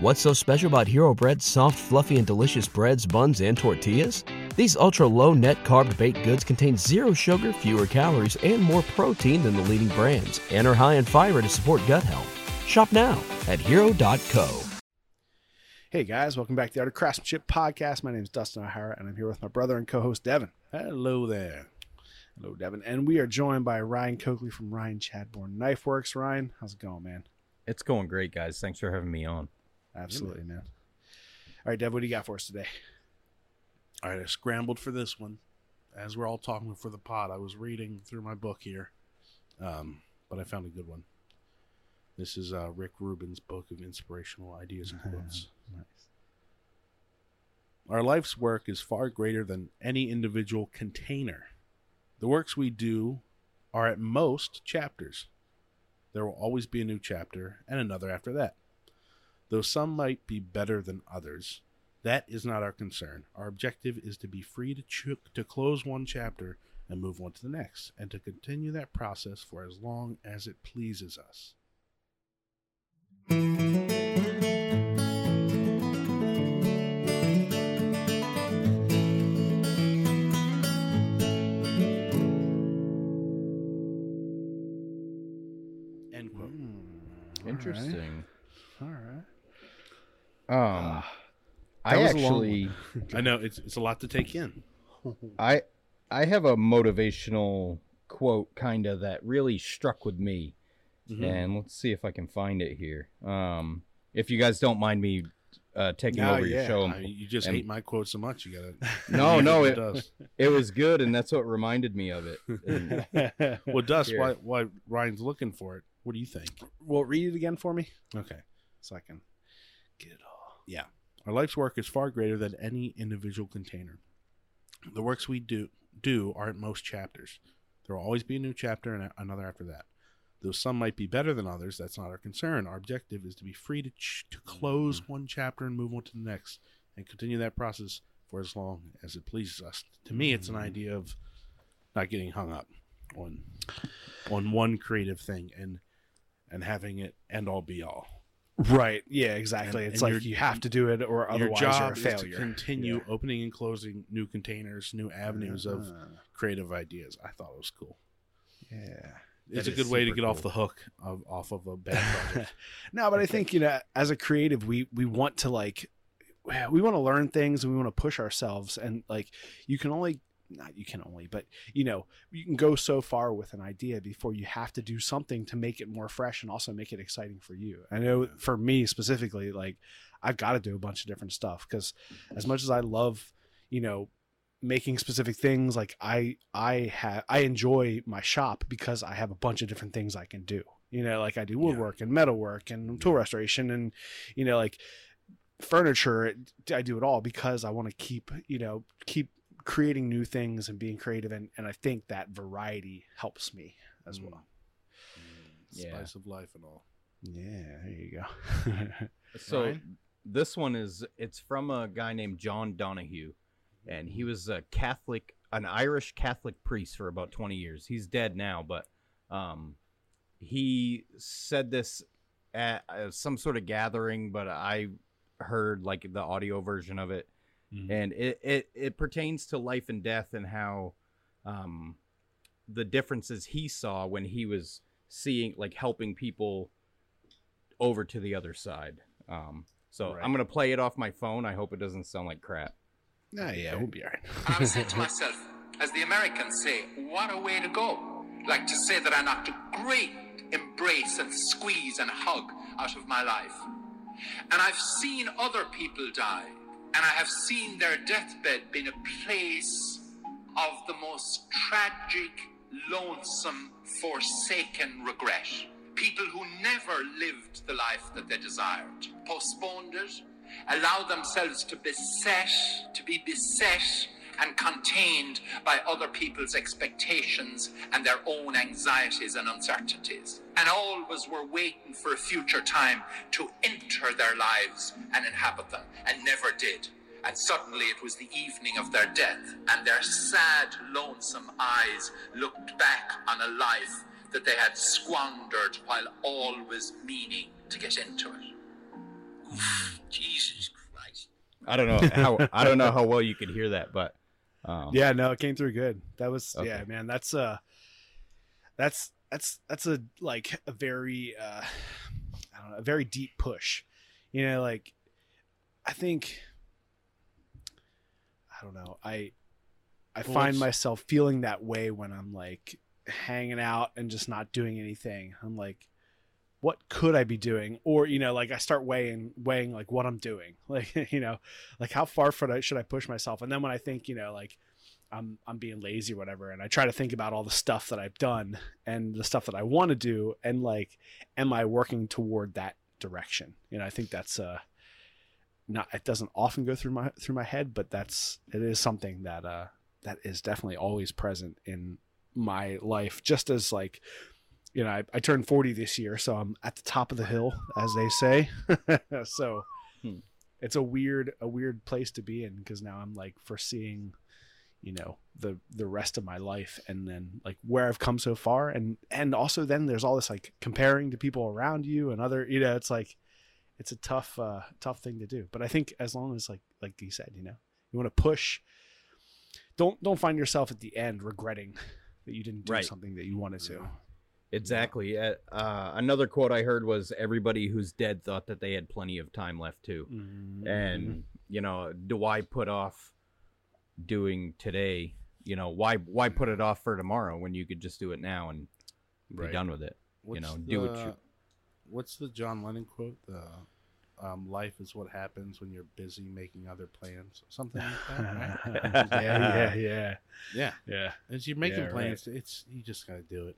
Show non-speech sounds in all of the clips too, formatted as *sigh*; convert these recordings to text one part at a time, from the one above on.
What's so special about Hero Bread's soft, fluffy, and delicious breads, buns, and tortillas? These ultra low net carb baked goods contain zero sugar, fewer calories, and more protein than the leading brands, and are high in fiber to support gut health. Shop now at hero.co. Hey guys, welcome back to the Art of Craftsmanship podcast. My name is Dustin O'Hara, and I'm here with my brother and co-host Devon. Hello there. Hello, Devon, and we are joined by Ryan Coakley from Ryan Chadbourne Knife Works. Ryan, how's it going, man? It's going great, guys. Thanks for having me on. Absolutely, man. All right, Dev, what do you got for us today? All right, I scrambled for this one. As we're all talking for the pod, I was reading through my book here, um, but I found a good one. This is uh, Rick Rubin's book of inspirational ideas and *laughs* quotes. Nice. Our life's work is far greater than any individual container. The works we do are at most chapters. There will always be a new chapter and another after that. Though some might be better than others, that is not our concern. Our objective is to be free to, ch- to close one chapter and move on to the next, and to continue that process for as long as it pleases us. Um, that I was a long actually, *laughs* I know it's it's a lot to take in. I, I have a motivational quote kind of that really struck with me, Mhm. and let's see if I can find it here. Um, if you guys don't mind me uh, taking No, over your show, I- you just and- hate my quote so much. You gotta. *laughs* No, no, it it- does. *laughs* it was good, and that's what reminded me of it. And Well, Dust, why why Ryan's looking for it? What do you think? well, read it again for me, Okay. so I can get it all. Yeah. Our life's work is far greater than any individual container. The works we do do aren't most chapters. There will always be a new chapter and a- another after that. Though some might be better than others, that's not our concern. Our objective is to be free to ch- to close one chapter and move on to the next, and continue that process for as long as it pleases us. To me, it's an mm-hmm. idea of not getting hung up on on one creative thing and and having it end all be all. Right. Yeah. Exactly. And- it's and like your- you have to do it, or Your otherwise job you're a is to continue Yeah. opening and closing new containers, new avenues of Uh, creative ideas. I thought it was cool. yeah. It's a good way to get off the hook of off of a bad project. *laughs* no, but I think you know, as a creative, we we want to like, we want to learn things and we want to push ourselves, and like, you can only not you can only, but you know, you can go so far with an idea before you have to do something to make it more fresh and also make it exciting for you. I know for me specifically, like, I've got to do a bunch of different stuff because as much as I love, you know, making specific things like i i have i enjoy my shop because i have a bunch of different things i can do. You know like i do woodwork and metalwork and tool restoration and you know like furniture it- i do it all because i want to keep you know keep creating new things and being creative and, and i think that variety helps me as Mm. well Yeah. Spice of life and all. yeah there you go *laughs* *laughs* So Ryan? this one is it's from a guy named John Donahue, and he was a Catholic, an Irish Catholic priest for about twenty years. He's dead now, but um, he said this at uh, some sort of gathering, but I heard like the audio version of it, Mhm. and it, it it pertains to life and death and how um the differences he saw when he was seeing like helping people over to the other side um so Right. i'm gonna play it off my phone i hope it doesn't sound like crap yeah yeah we'll be all right I was saying to *laughs* myself, as the Americans say, what a way to go. Like to say that I knocked a great embrace and squeeze and hug out of my life. And I've seen other people die, and I have seen their deathbed being a place of the most tragic, lonesome, forsaken regret. People who never lived the life that they desired, postponed it, allowed themselves to beset, to be beset and contained by other people's expectations and their own anxieties and uncertainties. And always were waiting for a future time to enter their lives and inhabit them, and never did. And suddenly it was the evening of their death, and their sad, lonesome eyes looked back on a life that they had squandered while all was meaning to get into it. Jesus Christ. I don't know how I don't know how well you could hear that, but um, Yeah, no, it came through good. That was yeah, man. That's uh that's that's that's a like a very uh I don't know, a very deep push. You know, like I think I don't know. I I Well, find myself feeling that way when I'm like hanging out and just not doing anything. I'm like what could I be doing? Or, you know, like I start weighing weighing like what I'm doing. *laughs* Like, you know, like how far should I, should I push myself? And then when I think, you know, like I'm I'm being lazy or whatever, and I try to think about all the stuff that I've done and the stuff that I want to do, and like, am I working toward that direction? You know, I think that's uh not it doesn't often go through my through my head, but that's it is something that uh that is definitely always present in my life, just as like you know, I, I turned 40 this year, so I'm at the top of the hill, as they say. *laughs* so Hmm. it's a weird, a weird place to be in because now I'm like foreseeing, you know, the the rest of my life and then like where I've come so far, and and also then there's all this like comparing to people around you and other, you know, it's like it's a tough, uh, tough thing to do. But I think as long as like like you said, you know, you want to push. Don't don't find yourself at the end regretting that you didn't do Right. something that you wanted to. Exactly. Uh, uh, another quote I heard was, "Everybody who's dead thought that they had plenty of time left too." Mm-hmm. And you know, do I put off doing today? You know, why why put it off for tomorrow when you could just do it now and be Right. done with it? What's know, do what you- What's the John Lennon quote? The um, life is what happens when you're busy making other plans. Something like that, right? *laughs* yeah, yeah, yeah, yeah. yeah. As you're making Yeah, right. plans, it's you just gotta do it.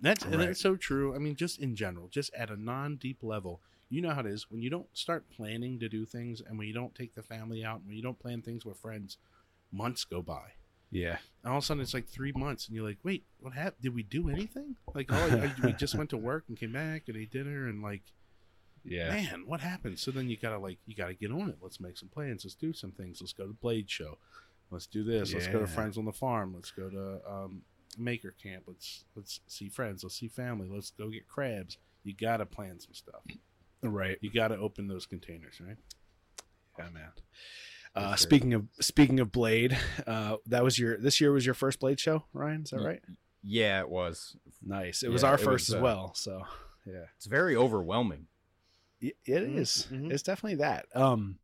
That's Right. that's so true. I mean, just in general, just at a non-deep level, you know how it is when you don't start planning to do things, and when you don't take the family out, and when you don't plan things with friends, months go by. Yeah. And all of a sudden, it's like three months, and you're like, "Wait, what happened? Did we do anything? Like, oh, I, we just went to work and came back and ate dinner, and like, Yeah. man, what happened?" So then you gotta like, you gotta get on it. Let's make some plans. Let's do some things. Let's go to Blade Show. Let's do this. Let's go to Friends on the Farm. Let's go to um, Maker Camp. Let's let's see friends. Let's see family. Let's go get crabs. You gotta plan some stuff. Right. You gotta open those containers, right? Yeah, man. Uh, Yes, speaking of speaking of Blade, uh, that was your this year was your first Blade show, Ryan. Is that right? Yeah, it was. Nice. It was our it first was, as uh, well. So yeah, It's very overwhelming. it, it Mhm, is. mhm. It's definitely that. Um,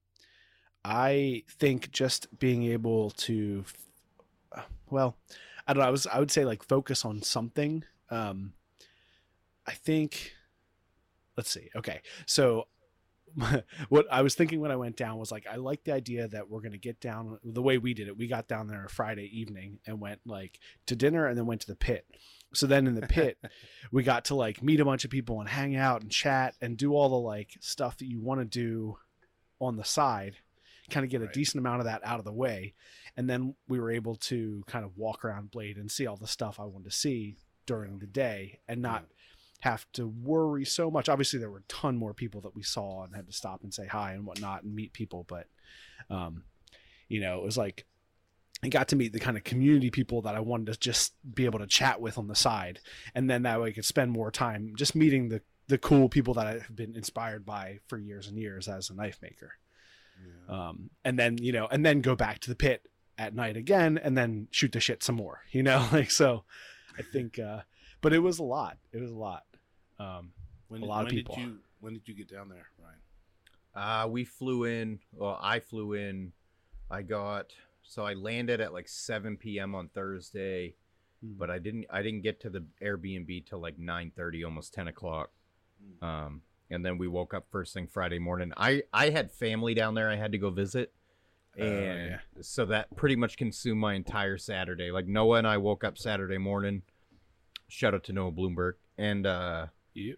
I think just being able to, uh, well, I don't know. I was I would say like focus on something. Um, I think. Let's see. Okay, so *laughs* what I was thinking when I went down was like I like the idea that we're gonna get down the way we did it. We got down there Friday evening and went like to dinner and then went to the pit. So then in the *laughs* pit, we got to like meet a bunch of people and hang out and chat and do all the like stuff that you want to do on the side. Kind of get a decent amount of that out of the way, and then we were able to kind of walk around Blade and see all the stuff I wanted to see during the day and not have to worry so much. Obviously, there were a ton more people that we saw and had to stop and say hi and whatnot and meet people. But, um, you know, it was like I got to meet the kind of community people that I wanted to just be able to chat with on the side, and then that way I could spend more time just meeting the the cool people that I've been inspired by for years and years as a knife maker. Yeah. Um, and then you know, and then go back to the pit at night again, and then shoot the shit some more. You know, *laughs* like so. I think, uh, but it was a lot. It was a lot. Um, when a lot of people. Did you, when did you get down there, Ryan? Uh, we flew in. Well, I flew in. I got so I landed at like 7 p.m. on Thursday, Hmm. but I didn't. I didn't get to the Airbnb till like 9:30, almost 10 o'clock. Um, and then we woke up first thing Friday morning. I I had family down there. I had to go visit, Oh, and yeah. so that pretty much consumed my entire Saturday. Like Noah and I woke up Saturday morning. Shout out to Noah Bloomberg, and uh, Yep.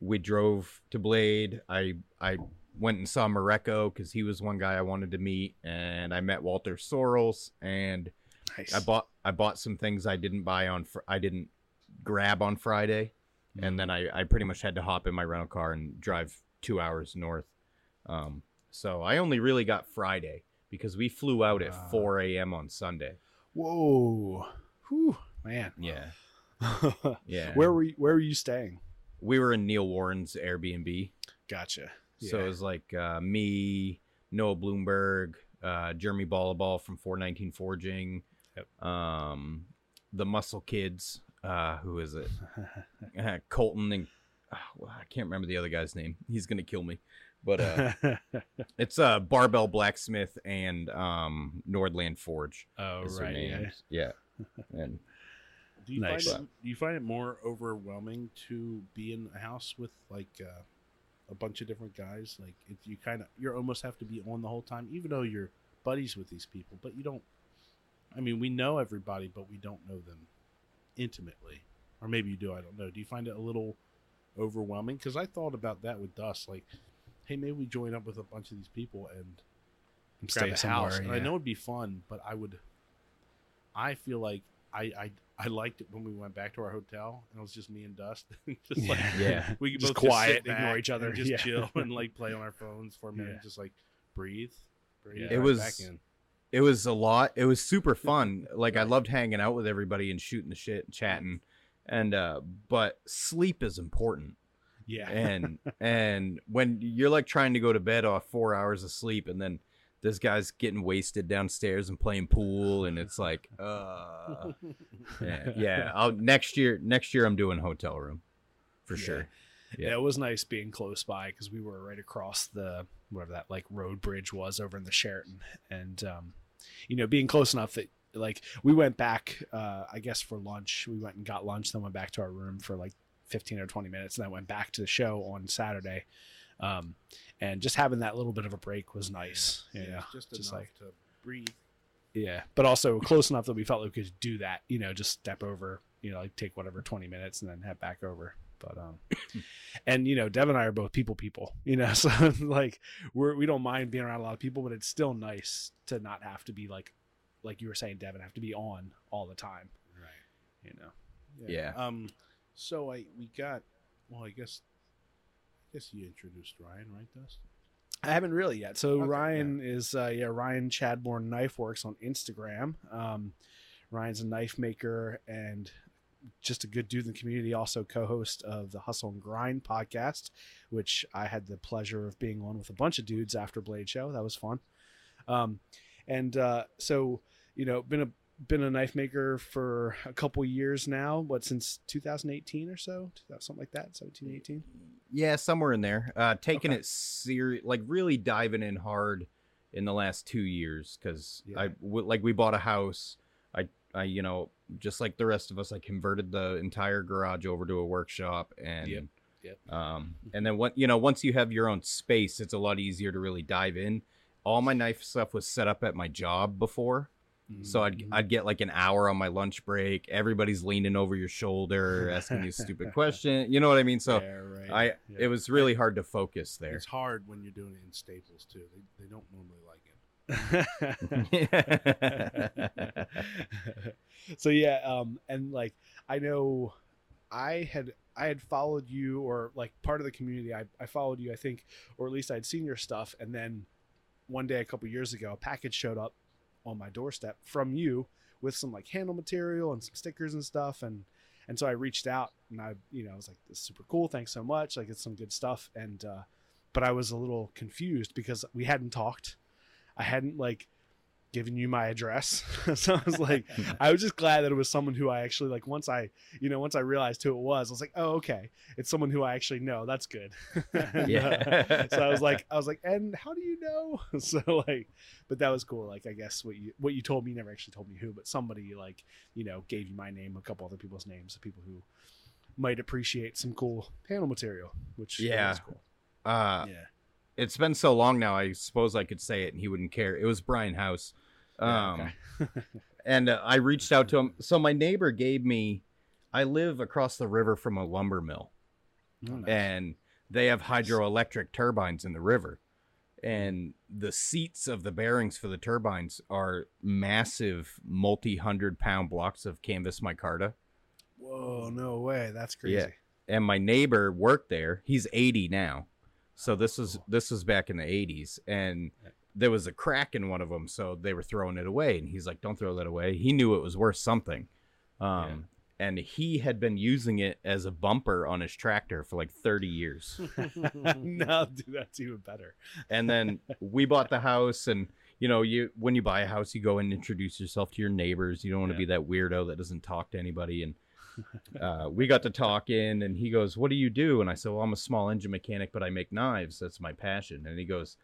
we drove to Blade. I I went and saw Mareko because he was one guy I wanted to meet, and I met Walter Sorrells, and nice. I bought I bought some things I didn't buy on fr- I didn't grab on Friday, and then I I pretty much had to hop in my rental car and drive two hours north. Um, so I only really got Friday because we flew out at Ah. 4 a.m. on Sunday. Whoa. Whew, man. Yeah, *laughs* yeah. Where were you, where were you staying? we were in Neil Warren's Airbnb. Gotcha. So it was like uh, me, Noah Bloomberg, uh, Jeremy Ballaball from 419 Forging, um, the Muscle Kids. Uh, who is it? *laughs* uh, Colton and well, I can't remember the other guy's name. He's gonna kill me. But uh, *laughs* it's uh, Barbell Blacksmith and um, Nordland Forge. oh is right, yeah. names. Yeah. And Do you Nice. find it, do you find it more overwhelming to be in a house with like uh, a bunch of different guys? Like it, you kind of you almost have to be on the whole time, even though you're buddies with these people, but you don't. I mean, we know everybody, but we don't know them intimately, or maybe you do. I don't know. Do you find it a little overwhelming? Because I thought about that with Dust. Like, hey, maybe we join up with a bunch of these people and And grab stay a house. somewhere. And I know it'd be fun, but I would. I feel like I, I I liked it when we went back to our hotel and it was just me and Dust. *laughs* just like Yeah. we could Just both quiet, sit back ignore each and other, just yeah. chill and like *laughs* play on our phones for a minute, Yeah. just like breathe. breathe It right was- back in. it was a lot. It was super *laughs* fun. Like I loved hanging out with everybody and shooting the shit and chatting. And uh but sleep is important. Yeah. And *laughs* and when you're like trying to go to bed off 4 hours of sleep and then this guy's getting wasted downstairs and playing pool and it's like *laughs* uh yeah, *laughs* yeah. I'll next year next year I'm doing hotel room. For Yeah. sure. Yeah. Yeah. it was nice being close by because we were right across the whatever that like road bridge was over in the Sheraton, and um, you know, being close enough that like we went back, uh, I guess for lunch. We went and got lunch, then went back to our room for like fifteen or twenty minutes, and then went back to the show on Saturday. Um, and just having that little bit of a break was nice. you know, just, just enough like to breathe. yeah, but also close enough that we felt like we could do that. You know, just step over. You know, like take whatever twenty minutes and then head back over. But um, *coughs* and you know, Dev and I are both people people. You know, *laughs* so like we're we don't mind being around a lot of people, but it's still nice to not have to be like, like you were saying, Devon, have to be on all the time. Right. You know. Yeah. Um. So I we got. Well, I guess. I guess you introduced Ryan, right, Dust? I haven't really yet. So Okay, Ryan is uh, yeah Ryan Chadbourne Knife Works on Instagram. Um, Ryan's a knife maker and just a good dude in the community. Also co-host of the Hustle and Grind podcast, which I had the pleasure of being on with a bunch of dudes after Blade Show. That was fun. Um, and uh, so you know, been a been a knife maker for a couple years now. What since 2018 or so, something like that, 17, 18. Yeah, somewhere in there. Uh, taking Okay. it serious, like really diving in hard in the last two years because Yeah. I w- like we bought a house. I, I, you know, just like the rest of us, I converted the entire garage over to a workshop, and Yep, yep. um, and then what you know, once you have your own space, it's a lot easier to really dive in. All my knife stuff was set up at my job before, so I'd Mhm. I'd get like an hour on my lunch break. Everybody's leaning over your shoulder, asking you stupid *laughs* question. You know what I mean? So. Yeah, right. I Yeah. it was really hard to focus there. It's hard when you're doing it in Staples too. They, they don't normally like it. *laughs* so yeah um and like i know i had i had followed you or like part of the community i, I followed you i think or at least i'd seen your stuff and then one day a couple years ago a package showed up on my doorstep from you with some like handle material and some stickers and stuff. And and so i reached out and i you know i was like this is super cool. Thanks so much. Like it's some good stuff. And uh but i was a little confused because we hadn't talked. I hadn't like given you my address *laughs* so i was like *laughs* i was just glad that it was someone who i actually like once i you know once i realized who it was i was like oh okay it's someone who i actually know that's good And, *laughs* uh, yeah. so I was like, I was like, and how do you know? So like, but that was cool. Like, I guess what you what you told me you never actually told me who, but somebody like you know gave you my name, a couple other people's names, people who might appreciate some cool panel material, which Yeah. cool. uh, Yeah, it's been so long now. I suppose I could say it, and he wouldn't care. It was Brian House, um, Yeah, okay. *laughs* and uh, I reached out to him. So my neighbor gave me. I live across the river from a lumber mill, Oh, nice. and they have hydroelectric turbines in the river. And the seats of the bearings for the turbines are massive, multi-hundred pound blocks of canvas micarta. Whoa, no way, that's crazy. Yeah. and my neighbor worked there. He's 80 now. So this was this was back in the 80s and there was a crack in one of them so they were throwing it away and he's like don't throw that away. He knew it was worth something. Um and he had been using it as a bumper on his tractor for like 30 years. *laughs* no, dude, that's even better. and then we bought the house and you know you when you buy a house you go and introduce yourself to your neighbors you don't want to Yeah. be that weirdo that doesn't talk to anybody and uh, we got to talking and he goes what do you do and i said well i'm a small engine mechanic but i make knives that's my passion and he goes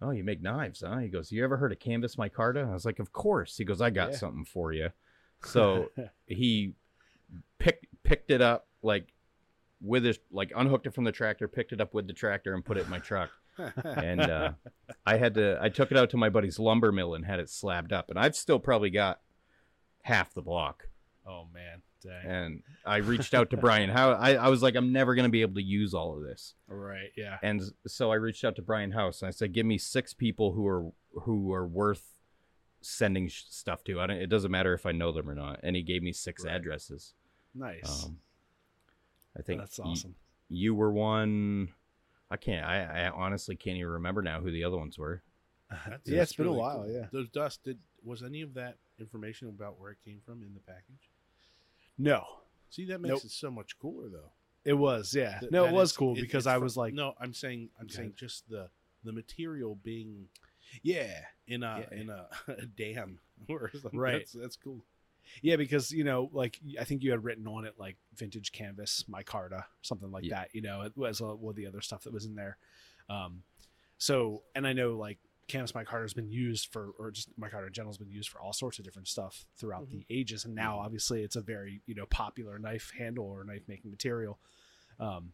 oh you make knives huh? He goes you ever heard of canvas micarta? I was like of course. He goes i got Yeah. something for you. *laughs* So he picked picked it up like with his like unhooked it from the tractor picked it up with the tractor and put it in my truck. And uh, I had to I took it out to my buddy's lumber mill and had it slabbed up, and I've still probably got half the block. Oh man, dang. And I reached out to *laughs* Brian How I, I was like, I'm never gonna be able to use all of this, Right, yeah. and so I reached out to Brian House and I said, give me six people who are who are worth sending sh- stuff to. I don't. It doesn't matter if I know them or not. And he gave me six Right. addresses. Nice. Um, I think that's y- awesome. you were one. I can't. I, I honestly can't even remember now who the other ones were. *laughs* That's- yeah, it's been really a while. cool. Yeah. Those dust did was any of that information about where it came from in the package? No, See, that makes Nope. it so much cooler though. it was. Yeah. Th- no, that it was it's- cool it- because it's I fr- was like, no, I'm saying I'm saying just the the material being yeah, in a Yeah. in a, *laughs* a dam or something. Right. That's, that's cool. yeah, because you know, like I think you had written on it like vintage canvas, micarta, something like Yeah. that. You know, it was uh, well the other stuff that was in there. Um, so and I know like canvas micarta has been used for, or just micarta in general has been used for all sorts of different stuff throughout the ages, and now obviously it's a very you know popular knife handle or knife making material. Um,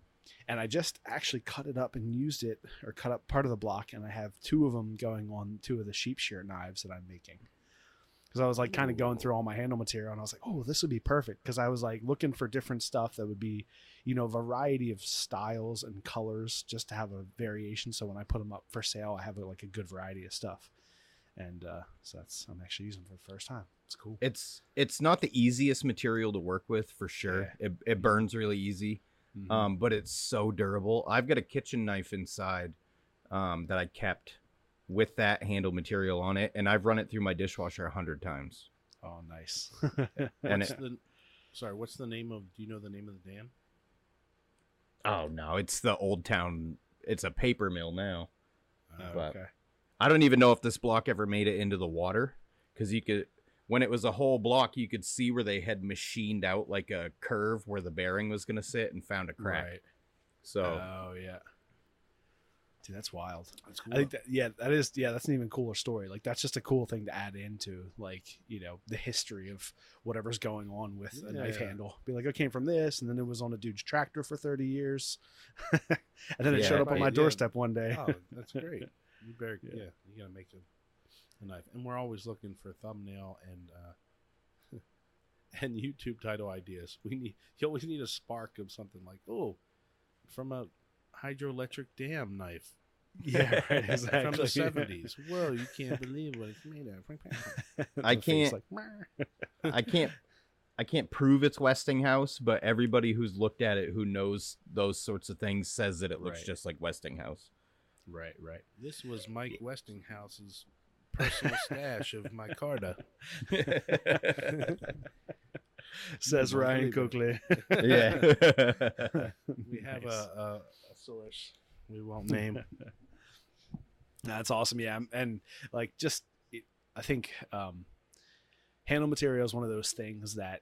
and I just actually cut it up and used it, or cut up part of the block, and I have two of them going on two of the sheep shear knives that I'm making. Because I was like kind of going through all my handle material, and I was like, oh, this would be perfect. Because I was like looking for different stuff that would be, you know, variety of styles and colors, just to have a variation. So when I put them up for sale, I have like a good variety of stuff. And uh, so that's I'm actually using them for the first time. It's cool. It's it's not the easiest material to work with for sure. It it burns really easy, Mhm. um, but it's so durable. I've got a kitchen knife inside um, that I kept with that handle material on it, and I've run it through my dishwasher a hundred times. oh, nice. And *laughs* What's it, the sorry? What's the name of? Do you know the name of the dam? Oh no, it's the old town. It's a paper mill now. Uh, But- okay. I don't even know if this block ever made it into the water because you could when it was a whole block you could see where they had machined out like a curve where the bearing was going to sit and found a crack Right. so Oh yeah. Dude, that's wild. that's cool. I think that yeah, that is yeah, that's an even cooler story. Like that's just a cool thing to add into like, you know, the history of whatever's going on with a knife Yeah. handle. Be like, I came from this and then it was on a dude's tractor for 30 years. *laughs* and then it showed up on my yeah. doorstep one day. oh, that's *laughs* great. You better, Yeah. yeah. you gotta make a, a knife, and we're always looking for thumbnail and uh, *laughs* and YouTube title ideas. We need you always need a spark of something like oh, from a hydroelectric dam knife yeah, right, *laughs* from the seventies. Whoa, you can't believe what it's made of. *laughs* I can't- like, *laughs* i can't i can't prove it's westinghouse but everybody who's looked at it who knows those sorts of things says that it looks Right. just like westinghouse right, right. This was Mike Westinghouse's personal stash of micarta. Says Ryan believe Coakley. yeah We have Nice. a, a, a source we won't name. *laughs* That's awesome. Yeah, and like just I think um, handle material is one of those things that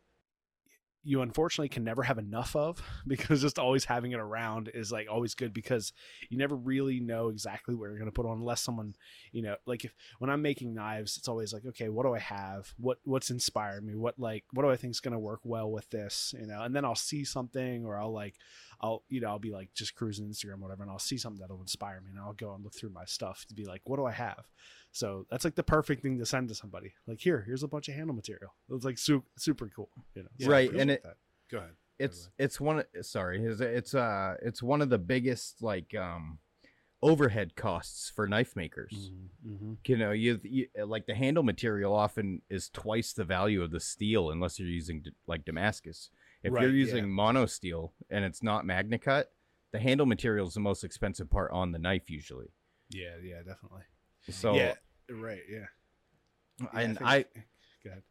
you unfortunately can never have enough of *laughs* because just always having it around is like always good because you never really know exactly what you're going to put on unless someone you know like if when i'm making knives it's always like okay what do i have? What what's inspired me? What like what do i think is going to work well with this? You know and then i'll see something or i'll like i'll you know i'll be like just cruising instagram whatever and i'll see something that'll inspire me and i'll go and look through my stuff to be like what do i have so that's like the perfect thing to send to somebody like here here's a bunch of handle material it's like super super cool you know Yeah, right appreciate and it that. Go ahead. it's it's one sorry it's it's uh it's one of the biggest like um overhead costs for knife makers mm-hmm. you know you, you like the handle material often is twice the value of the steel unless you're using d- like damascus if Right, you're yeah. using mono steel and it's not MagnaCut the handle material is the most expensive part on the knife usually yeah yeah definitely so yeah right yeah Yeah, and think- i go ahead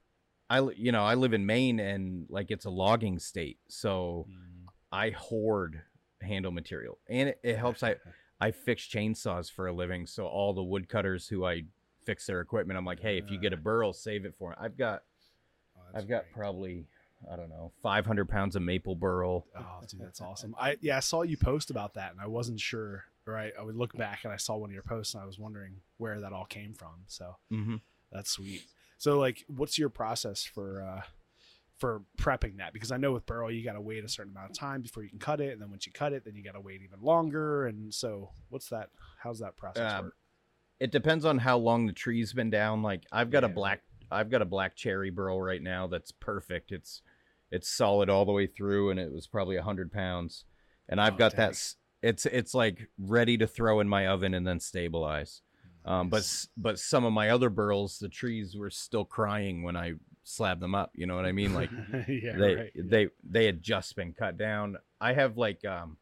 I you know I live in Maine and like it's a logging state, so mm. I hoard handle material, and it, it helps. I *laughs* I fix chainsaws for a living, so all the woodcutters who I fix their equipment, I'm like, hey, if you get a burl, save it for. Me. I've got Oh, I've got great. probably I don't know 500 pounds of maple burl. Oh, dude, that's awesome. I yeah, I saw you post about that, and I wasn't sure. Right, I would look back and I saw one of your posts, and I was wondering where that all came from. So Mm-hmm. that's sweet. So, like, what's your process for uh for prepping that? Because I know with burl, you got to wait a certain amount of time before you can cut it, and then once you cut it, then you got to wait even longer. And so, what's that? How's that process Um, work? It depends on how long the tree's been down. Like I've got a black I've got a black cherry burl right now that's perfect. It's it's solid all the way through, and it was probably hundred pounds. And I've Oh, got dang. that. It's it's like ready to throw in my oven and then stabilize. Um, but but some of my other burls, the trees were still crying when I slabbed them up. You know what I mean? Like *laughs* yeah, they right. they they had just been cut down. I have like um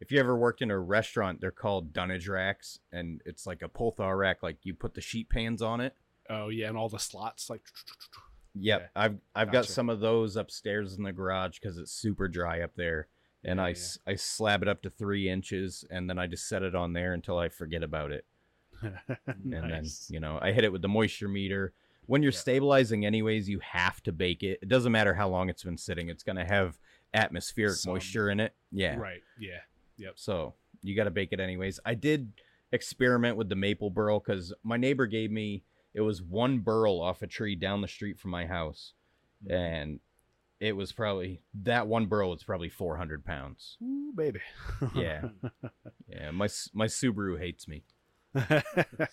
if you ever worked in a restaurant, they're called dunnage racks and it's like a pull thaw rack like you put the sheet pans on it. oh yeah, and all the slots like. *tsk* *tsk* *tsk* Yep, Okay. I've I've got some of those upstairs in the garage cuz it's super dry up there. And I, yeah. I slab it up to three inches and then I just set it on there until I forget about it. *laughs* And then, you know, I hit it with the moisture meter. When you're Yeah. stabilizing anyways, you have to bake it. It doesn't matter how long it's been sitting. It's going to have atmospheric Some. moisture in it. Yeah. Right. Yeah. Yep. So you got to bake it anyways. I did experiment with the maple burl because my neighbor gave me it was one burl off a tree down the street from my house, Mm-hmm. and it was probably that one burl was probably 400 pounds. Ooh, baby. Yeah, yeah. My my Subaru hates me. That's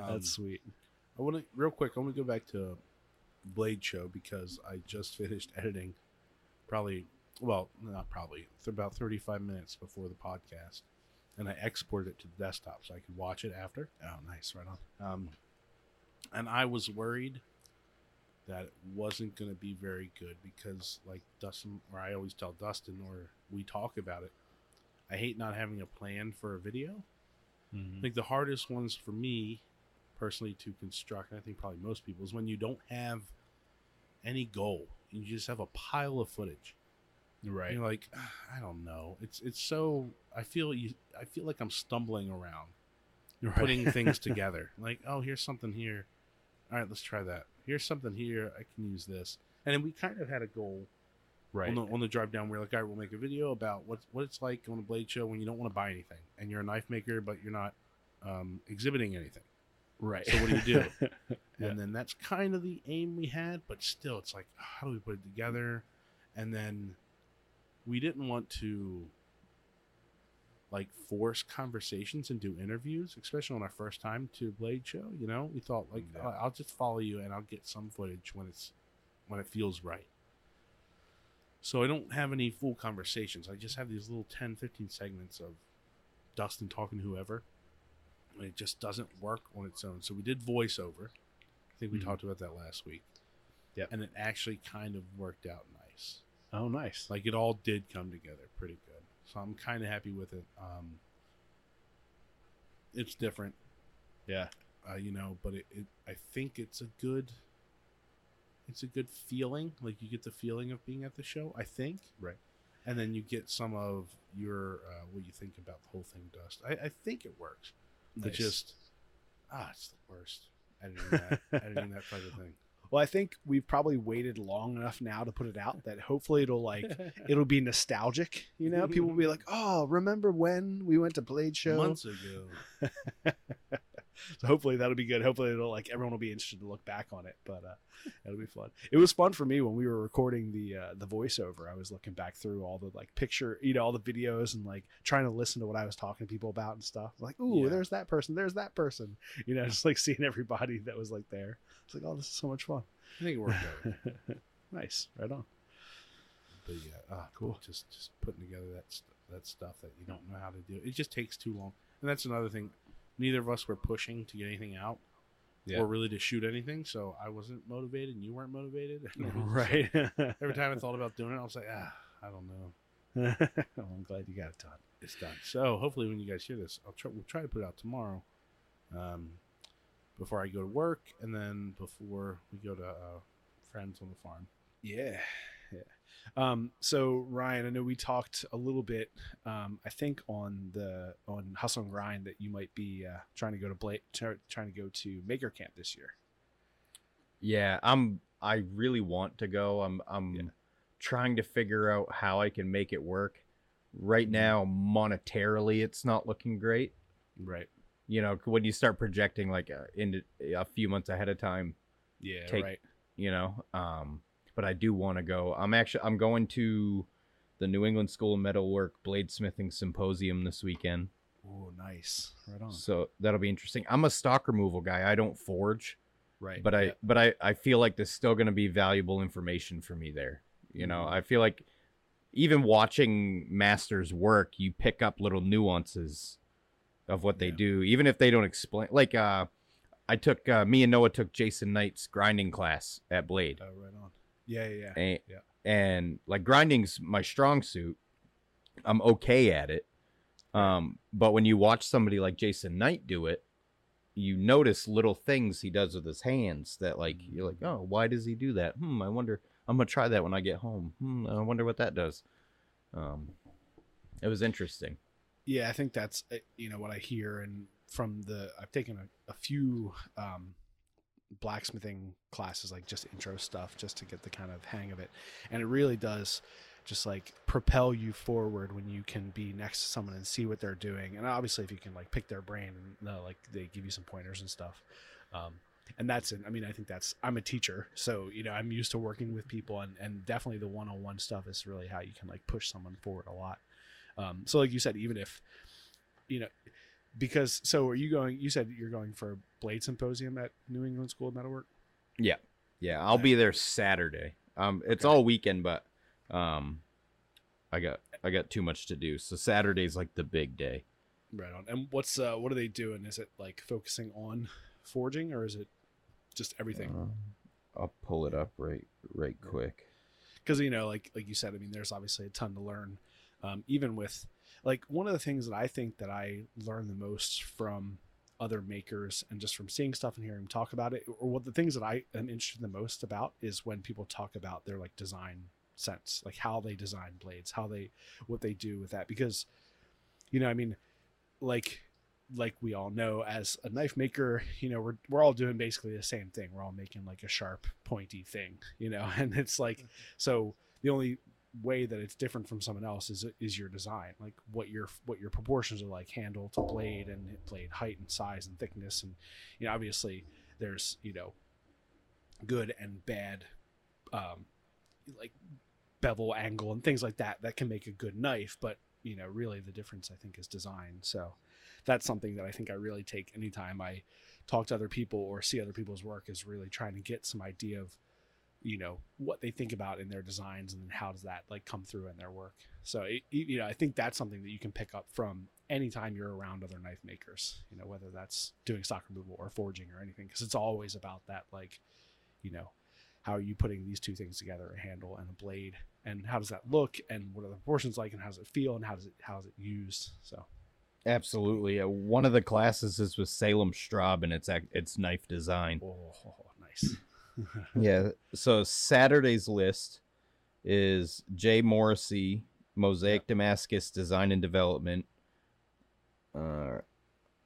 Um, sweet. I want to real quick. I want to go back to Blade Show because I just finished editing. Probably, well, not probably. It's about thirty-five minutes before the podcast, and I exported it to the desktop so I could watch it after. Oh, nice. Right on. Um, and I was worried that it wasn't going to be very good because, like Dustin, or I always tell Dustin, or we talk about it. I hate not having a plan for a video. I think the hardest ones for me personally to construct, and I think probably most people, is when you don't have any goal. and You just have a pile of footage. Right. And you're like, "Ah, I don't know. It's it's so I feel you I feel like I'm stumbling around Right. putting things *laughs* together. Like, oh, here's something here. All right, let's try that. Here's something here. I can use this. And then we kind of had a goal right. on the, on the drive down. We are like, all right, we'll make a video about what what it's like on a blade show when you don't want to buy anything and you're a knife maker, but you're not um, exhibiting anything. right. So what do you do? *laughs* Yeah. And then that's kind of the aim we had, but still, it's like, how do we put it together? And then we didn't want to like force conversations and do interviews, especially on our first time to Blade Show. You know, we thought like, Yeah. "I- I'll just follow you and I'll get some footage when it's when it feels right. So I don't have any full conversations. I just have these little 10, 15 segments of Dustin talking to whoever. And it just doesn't work on its own. So we did voiceover. I think we Mhm. talked about that last week. Yeah. And it actually kind of worked out nice. oh, nice. Like it all did come together pretty good. So I'm kind of happy with it. Um, it's different, yeah. uh, you know, but it, it I think it's a good it's a good feeling. Like you get the feeling of being at the show, I think. Right. And then you get some of your uh, what you think about the whole thing, Dust. I, I think it works. Nice. just ah, it's the worst editing that editing that type of thing. Well, I think we've probably waited long enough now to put it out that hopefully it'll like *laughs* it'll be nostalgic. You know, people will be like, "Oh, remember when we went to Blade Show?" Months ago. *laughs* *laughs* so hopefully that'll be good. Hopefully it'll like everyone will be interested to look back on it. But uh, it'll be fun. It was fun for me when we were recording the uh, the voiceover. I was looking back through all the like picture, you know, all the videos and like trying to listen to what I was talking to people about and stuff. Like, ooh, Yeah. there's that person. There's that person. You know, *laughs* just like seeing everybody that was like there. It's like, oh, this is so much fun. I think it worked out. *laughs* nice, right on. But yeah, ah, cool. Just just putting together that that stuff that you don't know how to do. It just takes too long, and that's another thing. Neither of us were pushing to get anything out, Yeah. or really to shoot anything. So I wasn't motivated, and you weren't motivated. And it was just right. every time I *laughs* thought about doing it, I was like, ah, I don't know. *laughs* well, I'm glad you got it done. It's done. So hopefully, when you guys hear this, I'll try. We'll try to put it out tomorrow, um, before I go to work, and then before we go to uh, friends on the farm. Yeah. *laughs* Um, so Ryan, I know we talked a little bit. Um, I think on the on Hustle and Grind that you might be uh, trying to go to Blake, trying to go to Maker Camp this year. Yeah, I'm. I really want to go. I'm. I'm Yeah. trying to figure out how I can make it work. Right Mm-hmm. now, monetarily, it's not looking great. Right. You know, when you start projecting like uh, into a few months ahead of time, Yeah. Take- right. you know. Um, but I do want to go. I'm actually. I'm going to the New England School of Metalwork Bladesmithing Symposium this weekend. Oh, nice. Right on. So that'll be interesting. I'm a stock removal guy. I don't forge. Right. but I yeah. but I I feel like there's still going to be valuable information for me there. You know, Mhm. I feel like even watching masters work, you pick up little nuances of what they Yeah. do, even if they don't explain. Like uh, I took uh, me and Noah took Jason Knight's grinding class at Blade, Oh, right on. Yeah, yeah, yeah. and, Yeah. and like grinding's my strong suit. I'm okay at it. Um, but when you watch somebody like Jason Knight do it, you notice little things he does with his hands that like you're like, oh, why does he do that? Hmm, I wonder. I'm gonna try that when I get home. Hmm, I wonder what that does. Um, it was interesting. yeah i think that's uh, you know what i hear and from the i've taken a, a few um blacksmithing classes like just intro stuff just to get the kind of hang of it. And it really does just like propel you forward when you can be next to someone and see what they're doing. And obviously if you can like pick their brain and uh, like they give you some pointers and stuff um and that's it. I mean i think that's i'm a teacher so you know i'm used to working with people and, and definitely the one-on-one stuff is really how you can like push someone forward a lot. Um, so like you said, even if you know, because so are you going? You said you're going for a blade symposium at New England School of Metalwork. Yeah, yeah. I'll be there Saturday. Um, it's Okay. all weekend, but um, I got I got too much to do. So Saturday's like the big day. Right on. And what's uh what are they doing? Is it like focusing on forging or is it just everything? Um, I'll pull it up right right quick. because you know like like you said i mean there's obviously a ton to learn um, even with like one of the things that i think that i learn the most from other makers and just from seeing stuff and hearing them talk about it or what the things that i am interested the most about is when people talk about their like design sense like how they design blades how they what they do with that because you know i mean like like we all know as a knife maker you know we're, we're all doing basically the same thing. We're all making like a sharp pointy thing you know? *laughs* And it's like mm-hmm. so the only way that it's different from someone else is is your design like what your what your proportions are like handle to blade and blade height and size and thickness. And you know obviously there's you know good and bad um like bevel angle and things like that that can make a good knife. But you know really the difference i think is design. So that's something that i think i really take anytime i talk to other people or see other people's work is really trying to get some idea of you know what they think about in their designs and how does that like come through in their work so it, you know i think that's something that you can pick up from anytime you're around other knife makers you know whether that's doing stock removal or forging or anything because it's always about that like you know how are you putting these two things together a handle and a blade and how does that look and what are the proportions like and how does it feel and how does it how is it used so Absolutely. Uh, one of the classes is with Salem Straub, and it's it's knife design. oh *laughs* nice *laughs* yeah. So Saturday's list is Jay Morrissey, Mosaic Damascus Design and Development. Uh,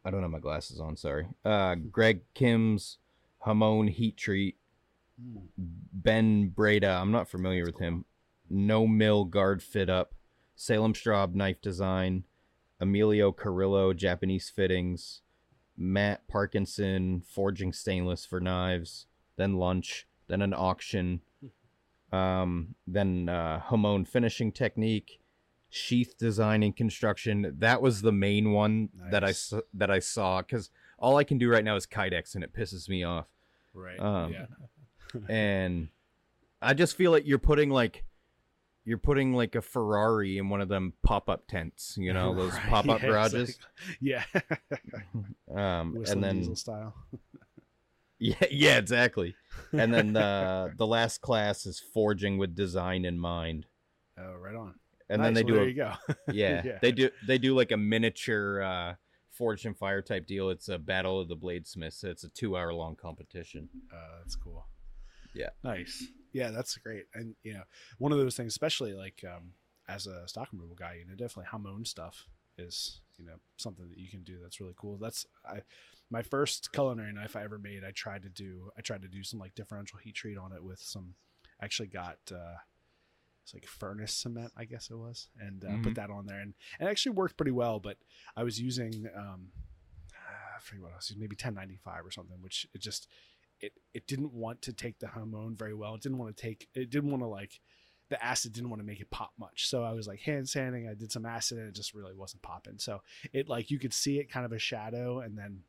I don't have my glasses on. Sorry. Uh, Greg Kim's Hamon Heat Treat. Ben Breda. I'm not familiar with him. No Mill Guard Fit Up. Salem Straub Knife Design. Emilio Carrillo Japanese Fittings. Matt Parkinson Forging Stainless for Knives. Then lunch. Then an auction. Um, then uh, Hamon Finishing Technique. Sheath Design and Construction. That was the main one that I Nice. s- that I saw because all I can do right now is Kydex and it pisses me off right Um, yeah *laughs* and I just feel like you're putting like you're putting like a Ferrari in one of them pop-up tents, you know, *laughs* those Right, pop-up *laughs* yeah, garages. exactly. yeah Um, Whistling and then diesel style yeah, *laughs* yeah, exactly. And then the the last class is forging with design in mind. oh right on And Nice, then they well, do there a you go *laughs* yeah, Yeah. they do they do like a miniature uh Forged in Fire type deal. It's a battle of the bladesmiths. It's a two hour long competition. Uh, that's cool. Yeah. Nice. Yeah, that's great. And you know, one of those things, especially like um, as a stock removal guy, you know, definitely Hamon stuff is you know something that you can do that's really cool. That's I my first culinary knife I ever made. I tried to do I tried to do some like differential heat treat on it with some. Actually got uh, it's like furnace cement, I guess it was, and uh, Mhm. put that on there, and and it actually worked pretty well. But I was using um, I forget what was maybe 1095 or something, which it just it it didn't want to take the hamon very well. It didn't want to take it didn't want to like the acid didn't want to make it pop much. So I was like hand sanding, I did some acid and it just really wasn't popping. So it like you could see it kind of a shadow and then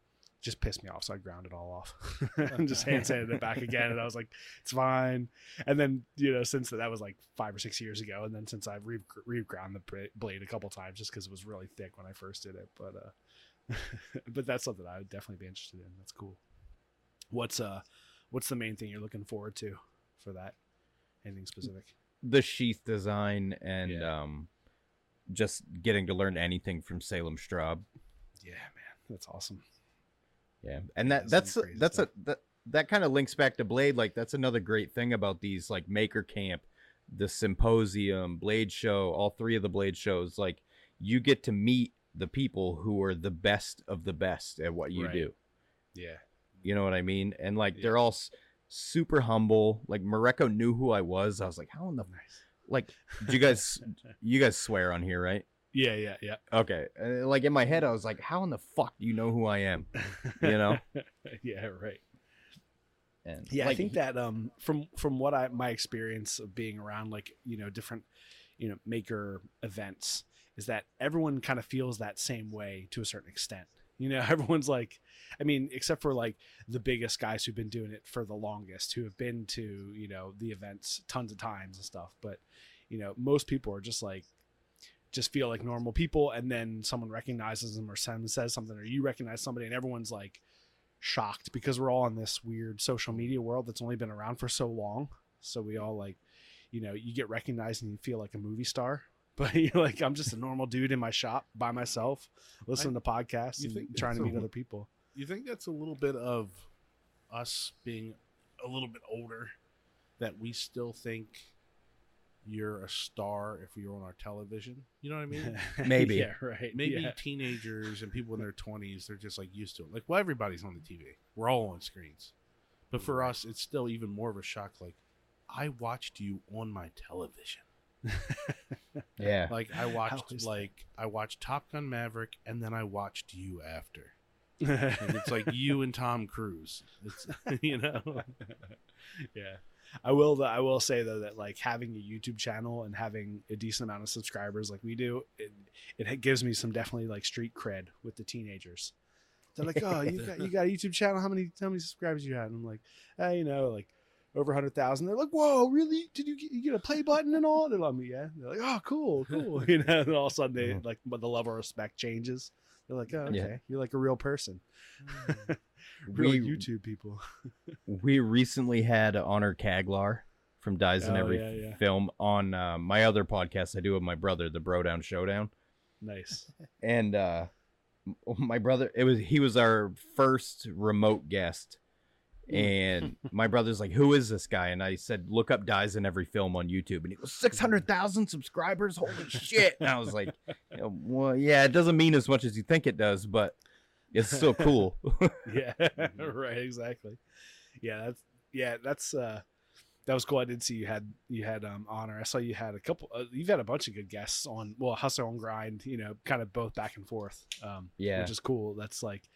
just pissed me off. So I ground it all off and *laughs* *laughs* just hand sanded it back again. And I was like, it's fine. And then, you know, since that that was like five or six years ago. And then since I've re- re-ground the blade a couple times just because it was really thick when I first did it. But, uh, *laughs* but that's something I would definitely be interested in. That's cool. What's uh what's the main thing you're looking forward to for that? Anything specific? The sheath design and Yeah. um, just getting to learn anything from Salem Straub. Yeah, man, that's awesome. Yeah, and Yeah, that that's that's stuff. a that that kind of links back to Blade. Like that's another great thing about these like Maker Camp, the Symposium, Blade Show, all three of the Blade shows. Like you get to meet the people who are the best of the best at what you Right. do. Yeah, You know what I mean? And like Yeah. they're all s- super humble. Like Mareko knew who I was. I was like, how in the nice. like? Do you guys you guys swear on here, right? Yeah, yeah, yeah. Okay. Uh, like in my head, I was like, how in the fuck do you know who I am? You know? *laughs* yeah, right. And Yeah, I like, think that um from from what I my experience of being around like you know different you know maker events is that everyone kind of feels that same way to a certain extent. You know, *laughs* everyone's like, I mean, except for like the biggest guys who've been doing it for the longest, who have been to you know the events tons of times and stuff. But you know, most people are just like just feel like normal people and then someone recognizes them or says something or you recognize somebody and everyone's like shocked because we're all in this weird social media world that's only been around for so long. So we all like you know you get recognized and you feel like a movie star *laughs* but you're like i'm just a normal dude in my shop by myself listening to podcasts and trying to meet a- other people. You think that's a little bit of us being a little bit older that we still think you're a star if you're on our television? You know what I mean? *laughs* *laughs* Maybe. yeah right Maybe yeah. teenagers and people in their 20s, they're just like used to it. Like, well, everybody's on the TV. We're all on screens. But for us, it's still even more of a shock. Like, I watched you on my television. *laughs* yeah. Like, I watched, is that? like, I watched Top Gun Maverick, and then I watched you after. It's like you and Tom Cruise. It's, you know? yeah i will uh, i will say though that like having a youtube channel and having a decent amount of subscribers like we do it, it gives me some definitely like street cred with the teenagers. They're like oh you got you got a youtube channel? How many how many subscribers you had? And i'm like eh, you know like over 100000 they're like whoa really? Did you get, you get a play button and all? They're like oh, yeah. They're like oh cool *laughs* cool you know and all of a sudden they uh-huh. like but the level of respect changes. They're like oh okay. Yeah. you're like a real person. Real hmm. *laughs* *laughs* We- youtube people *laughs* we recently had Honor Kaglar from Dies in Oh, Every yeah, yeah. Film on uh, my other podcast I do with my brother, the Bro Down Showdown. nice And uh, my brother, it was he was our first remote guest. And *laughs* my brother's like, "Who is this guy?" And I said, "Look up Dies in Every Film on YouTube." And he goes, 600,000 subscribers! Holy shit!" And I was like, "Well, yeah, it doesn't mean as much as you think it does, but it's still cool." *laughs* *laughs* yeah *laughs* right exactly. Yeah that's yeah that's uh that was cool. I did see you had you had um honor. I saw you had a couple uh, you've had a bunch of good guests on well hustle and grind you know kind of both back and forth um Yeah. which is cool. That's like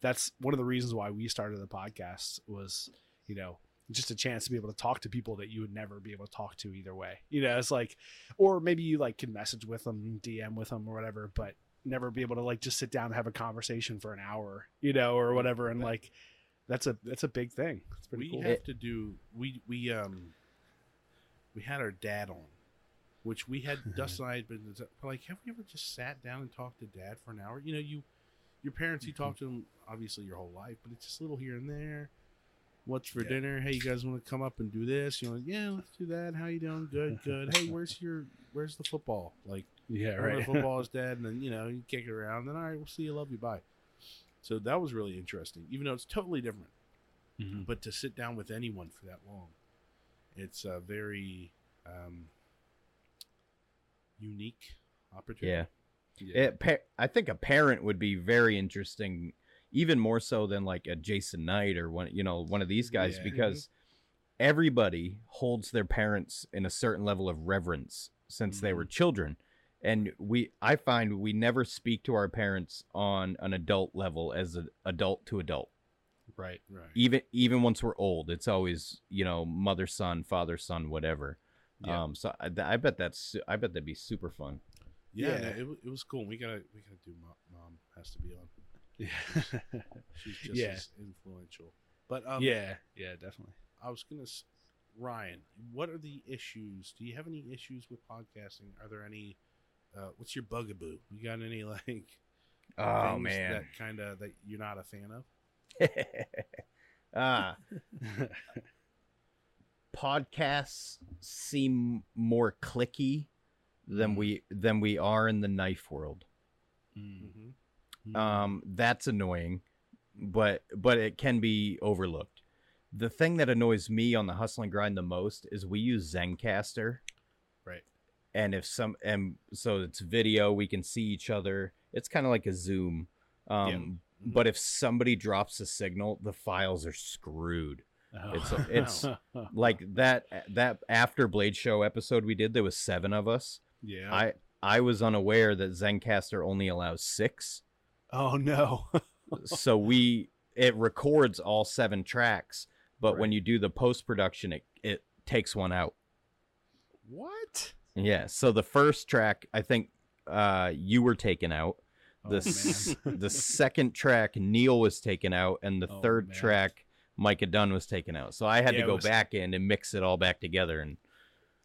that's one of the reasons why we started the podcast was you know just a chance to be able to talk to people that you would never be able to talk to either way. You know it's like or maybe you like can message with them dm with them or whatever but never be able to like just sit down and have a conversation for an hour you know or whatever and like that's a that's a big thing. It's pretty we cool. have to do we we um we had our dad on which we had *laughs* Dustin and I had been like have we ever just sat down and talked to dad for an hour? You know you your parents you talk to them obviously your whole life but it's just a little here and there. What's for Yeah. dinner? Hey you guys want to come up and do this? You know yeah let's do that. How you doing? Good *laughs* good. Hey where's your where's the football? Like yeah all right. right *laughs* football is dead, and then you know you kick it around. Then all right, we'll see you. Love you. Bye. So that was really interesting, even though it's totally different. Mhm. But to sit down with anyone for that long, it's a very um, unique opportunity. Yeah. Yeah. It, pa- I think a parent would be very interesting, even more so than like a Jason Knight or one, you know, one of these guys, Yeah. because everybody holds their parents in a certain level of reverence since they were children, and we, I find we never speak to our parents on an adult level as an adult to adult. Right. right. Even even once we're old, it's always you know mother son, father son, whatever. Yeah. Um, so I, I bet that's I bet that'd be super fun. Yeah, Yeah. no, it, it was cool. We gotta we gotta do. Mom, mom has to be on. Yeah. *laughs* She's just Yeah. as influential. But um, yeah. Yeah. Definitely. I was gonna, s- Ryan. What are the issues? Do you have any issues with podcasting? Are there any? Uh, what's your bugaboo? You got any like? Oh man. that kind of that you're not a fan of. *laughs* ah, podcasts seem more clicky than we than we are in the knife world. Mm-hmm. Um, that's annoying, but but it can be overlooked. The thing that annoys me on the hustle and grind the most is we use Zencastr, Right. And if some and so it's video, we can see each other. It's kind of like a Zoom. Um, but if somebody drops a signal, the files are screwed. Oh. It's *laughs* it's *laughs* like that that after Blade Show episode we did. There was seven of us. yeah. I I was unaware that Zencastr only allows six, oh no. *laughs* so we it records all seven tracks. But when you do the post production, it it takes one out. what? Yeah. So the first track, I think uh, you were taken out. Oh, The s- *laughs* the second track, Neil was taken out, and the Oh, third man. track, Micah Dunn was taken out. So I had Yeah, to go was- back in and mix it all back together. And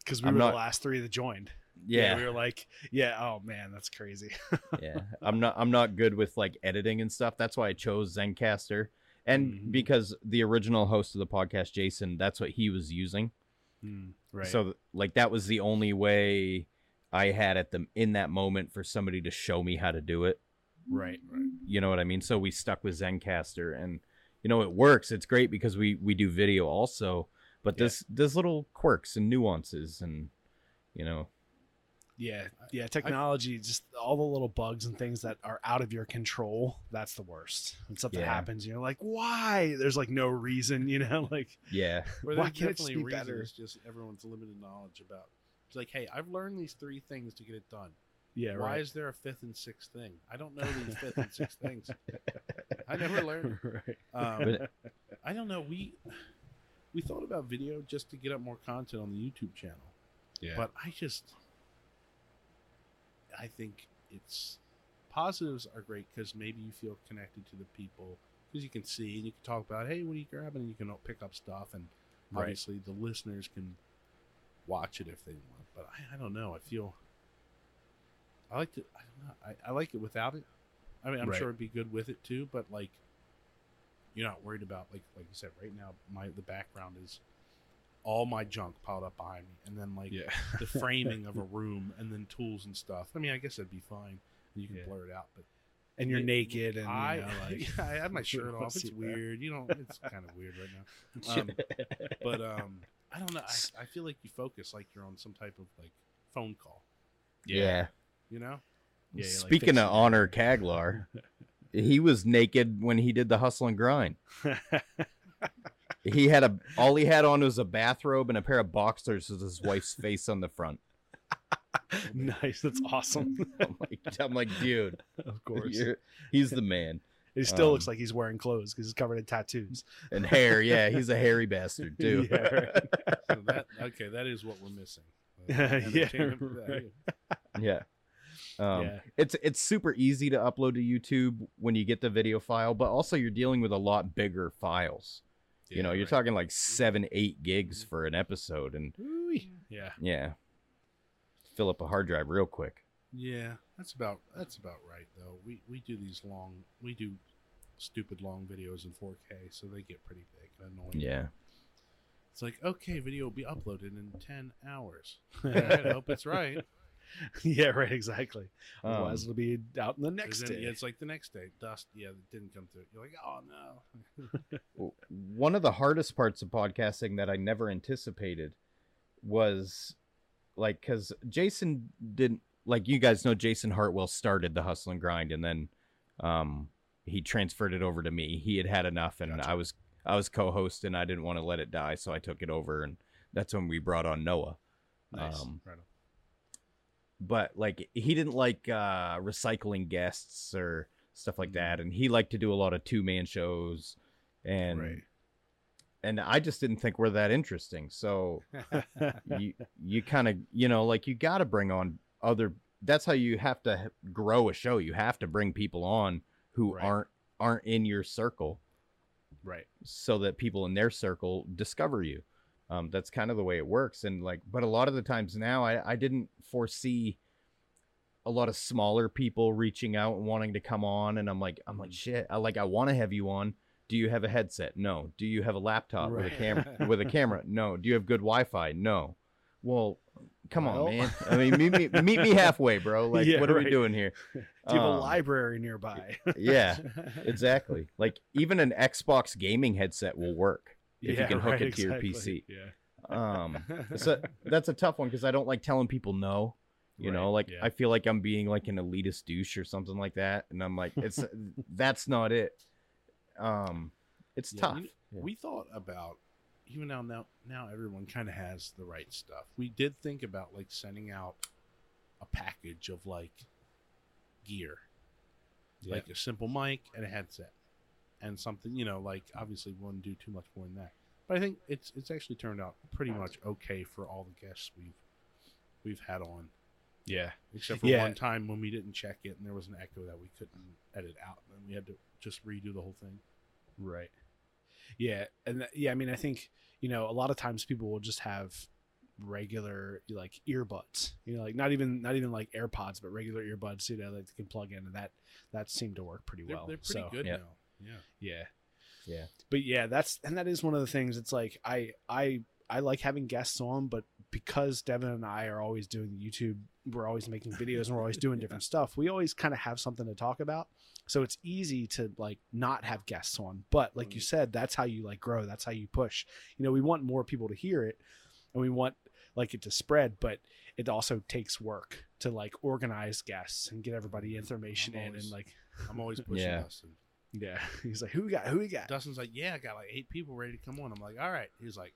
Because we I'm were not- the last three that joined. yeah, we were like, yeah. Oh man, that's crazy. *laughs* yeah i'm not i'm not good with like editing and stuff that's why i chose zencastr and Mhm. because the original host of the podcast jason that's what he was using right. so like that was the only way i had at the in that moment for somebody to show me how to do it right. Right. you know what i mean so we stuck with zencastr and you know it works it's great because we we do video also but Yeah. there's there's little quirks and nuances and you know Yeah, yeah. Technology, just all the little bugs and things that are out of your control. That's the worst. When something Yeah. happens, you're like, why? There's like no reason, *laughs* you know. Like, yeah Where Why can't it just be better? It's Just everyone's limited knowledge about. It's like, hey, I've learned these three things to get it done. yeah, Why right. is there a fifth and sixth thing? I don't know these fifth and sixth *laughs* things. I never learned. right. Um, I don't know. We we thought about video just to get up more content on the YouTube channel, Yeah. but I just I think it's positives are great because maybe you feel connected to the people because you can see and you can talk about hey what are you grabbing and you can pick up stuff and Right. obviously the listeners can watch it if they want but I, I don't know I feel I like to I don't know I, I like it without it I mean I'm Right. sure it'd be good with it too but like you're not worried about like like you said right now my the background is all my junk piled up behind me and then like yeah. the *laughs* framing of a room and then tools and stuff i mean i guess that'd be fine you can Yeah. blur it out but and you're Yeah, naked and i you know, *laughs* like yeah, i had my *laughs* shirt off see it's that. weird you know it's kind of weird right now um, but um i don't know I, I feel like you focus like you're on some type of like phone call yeah. you know Yeah, you're, like, Speaking of honor Kaglar, he was naked when he did the hustle and grind. He had a all he had on was a bathrobe and a pair of boxers with his wife's *laughs* face on the front. nice. That's awesome. *laughs* I'm like, I'm like dude, of course. he's the man. He still looks Um, like he's wearing clothes because he's covered in tattoos. And hair, yeah, *laughs* he's a hairy bastard too. Yeah, right. so that okay that is what we're missing Uh, Yeah, entertainment for that, right. yeah. Um, Yeah. It's it's super easy to upload to YouTube when you get the video file, but also you're dealing with a lot bigger files. You know, you're right. talking like seven, eight gigs for an episode, and Yeah. yeah, fill up a hard drive real quick. Yeah, that's about that's about right though. We we do these long we do stupid long videos in 4K, so they get pretty big and annoying. Yeah, It's like, okay, video will be uploaded in 10 hours. *laughs* I hope it's right. *laughs* yeah, right, exactly. Otherwise, Um, it'll be out in the 'Cause next then, day. yeah, it's like the next day, dust. Yeah, it didn't come through. You're like, oh no. *laughs* one of the hardest parts of podcasting that I never anticipated was like because Jason didn't like you guys know Jason Hartwell started the hustle and grind and then um he transferred it over to me. He had had enough and I was I was co-host and I didn't want to let it die, so I took it over and that's when we brought on Noah. Nice. Um, Right on. But like he didn't like uh recycling guests or stuff like that and he liked to do a lot of two-man shows and Right. and I just didn't think we're that interesting. So *laughs* you you kind of you know like you got to bring on other that's how you have to grow a show you have to bring people on who Right. aren't aren't in your circle right. so that people in their circle discover you um, that's kind of the way it works and like but a lot of the times now I, I didn't foresee a lot of smaller people reaching out and wanting to come on and i'm like i'm like shit i like i want to have you on. Do you have a headset? No. Do you have a laptop with a camera with a camera? *laughs* No. Do you have good wi-fi? No. Well come Well. on man. *laughs* I mean meet me, meet me halfway bro. Like Yeah, what are we doing here? *laughs* Do you have a Um, library nearby? yeah exactly. Like even an xbox gaming headset will work if you can hook right, it to your. PC. Yeah. um *laughs* so that's a tough one because i don't like telling people no you know like yeah. i feel like i'm being like an elitist douche or something like that and i'm like it's *laughs* that's not it um it's Yeah, tough you- We thought about even now now now everyone kind of has the right stuff. We did think about like sending out a package of like gear, Yeah. like a simple mic and a headset, and something you know like obviously we wouldn't do too much more than that. But I think it's it's actually turned out pretty much okay for all the guests we've we've had on, Yeah. except for Yeah. one time when we didn't check it and there was an echo that we couldn't edit out, and we had to just redo the whole thing. Right. Yeah, and th- yeah, I mean, I think you know a lot of times people will just have regular like earbuds, you know, like not even not even like AirPods, but regular earbuds, you know, that they can plug in, and that that seemed to work pretty They're, well. they're pretty so, good yeah. now. Yeah. Yeah. Yeah. But yeah, that's and that is one of the things. It's like I I I like having guests on, but because Devon and I are always doing YouTube, we're always making *laughs* videos and we're always doing different stuff. We always kind of have something to talk about. So it's easy to like not have guests on. But like you mm. said, that's how you like grow. That's how you push. You know, we want more people to hear it and we want like it to spread, but it also takes work to like organize guests and get everybody mm, information I'm in and like I'm always *laughs* pushing Yeah. us. And yeah. *laughs* He's like, Who we got? Who we got? Dustin's like, yeah, I got like eight people ready to come on. I'm like, all right. He's like,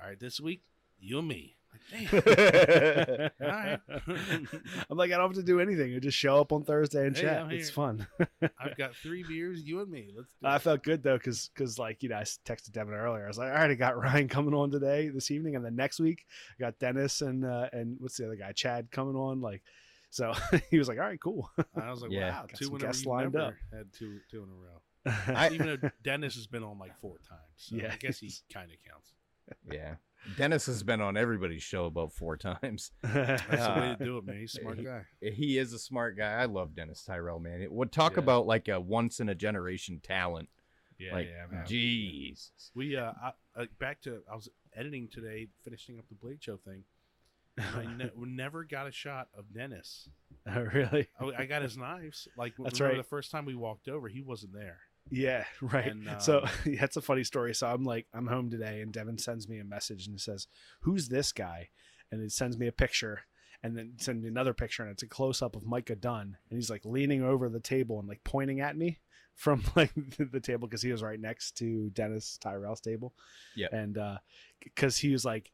all right, this week, you and me. I'm like, damn. *laughs* all right. *laughs* I'm like, I don't have to do anything. I just show up on Thursday and Hey, chat. It's fun. I've got three beers, you and me. Let's do I it. felt good though, because because like you know, I texted Devon earlier. I was like, all right, I got Ryan coming on today, this evening, and then next week I got Dennis and uh, and what's the other guy, Chad, coming on. Like, so *laughs* he was like, all right, cool. I was like, Yeah. wow, Got two in a row. guests lined up. had two, two in a row. I- Even though Dennis has been on like four times. So Yeah. I guess he kind of counts. yeah dennis has been on everybody's show about four times *laughs* That's the way Uh, to do it, man. He's a smart guy. he is a smart guy i love dennis tyrell man it would talk Yeah. about like a once in a generation talent yeah, like man. jeez We uh, I, uh, back to I was editing today, finishing up the Blade Show thing. And I *laughs* ne- never got a shot of Dennis. Oh, *laughs* really? I, I got his knives. Like That's right. the first time we walked over, he wasn't there. Yeah, *laughs* right. And, so um, yeah, that's a funny story. So I'm like, I'm home today, and Devon sends me a message and it says, "Who's this guy?" And it sends me a picture, and then send me another picture, and it's a close up of Micah Dunn, and he's like leaning over the table and like pointing at me from like the, the table because he was right next to Dennis Tyrell's table. Yeah, and uh because he was like.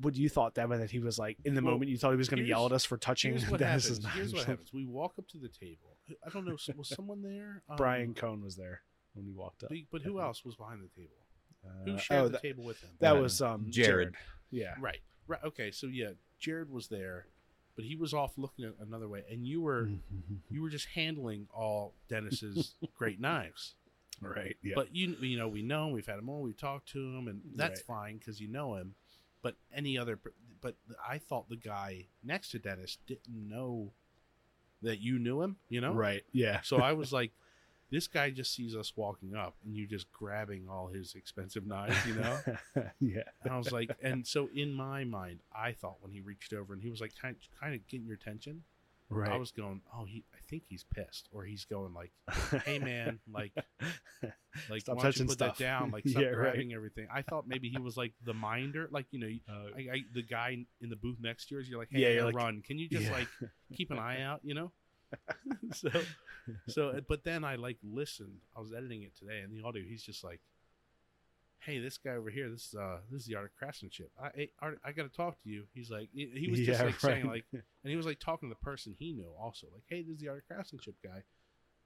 What you thought, Devon, that he was like in the Well, moment you thought he was going to yell at us for touching Here's *laughs* what Dennis's happens. Here's what happens. We walk up to the table. I don't know. Was someone there? *laughs* Um, Brian Cohn was there when we walked up. But, but who else was behind the table? Uh, Who shared oh, the that, table with him? that was um Jared. Yeah. Right. Right. Okay. So yeah, Jared was there, but he was off looking at another way, and you were *laughs* you were just handling all Dennis's great knives. Right. Yeah. But you you know we know him, we've had him on, we've talked to him, and that's Right. fine because you know him. But any other, but I thought the guy next to Dennis didn't know that you knew him. You know. right. Yeah. So I was *laughs* like, this guy just sees us walking up, and you just grabbing all his expensive knives. You know. *laughs* yeah. And I was like, and so in my mind, I thought when he reached over and he was like kind kind of getting your attention, Right. I was going, oh, he, I think he's pissed, or he's going like, hey man, *laughs* like, like Stop why don't you touching put stuff. that *laughs* down? Like, stop Yeah, right. grabbing everything. I thought maybe he was like the minder, like you know, Uh, I, I, the guy in the booth next to yours. You're like, hey, Yeah, you're like- run. Can you just yeah. like keep an eye out? You know. *laughs* so, so, but then I like listened. I was editing it today, and the audio. He's just like, "Hey, this guy over here. This is uh, this is the art of craftsmanship. I, I, Art, I got to talk to you." He's like, he, was *laughs* just Yeah, like saying like, and he was like talking to the person he knew also, like, "Hey, this is the art of craftsmanship guy.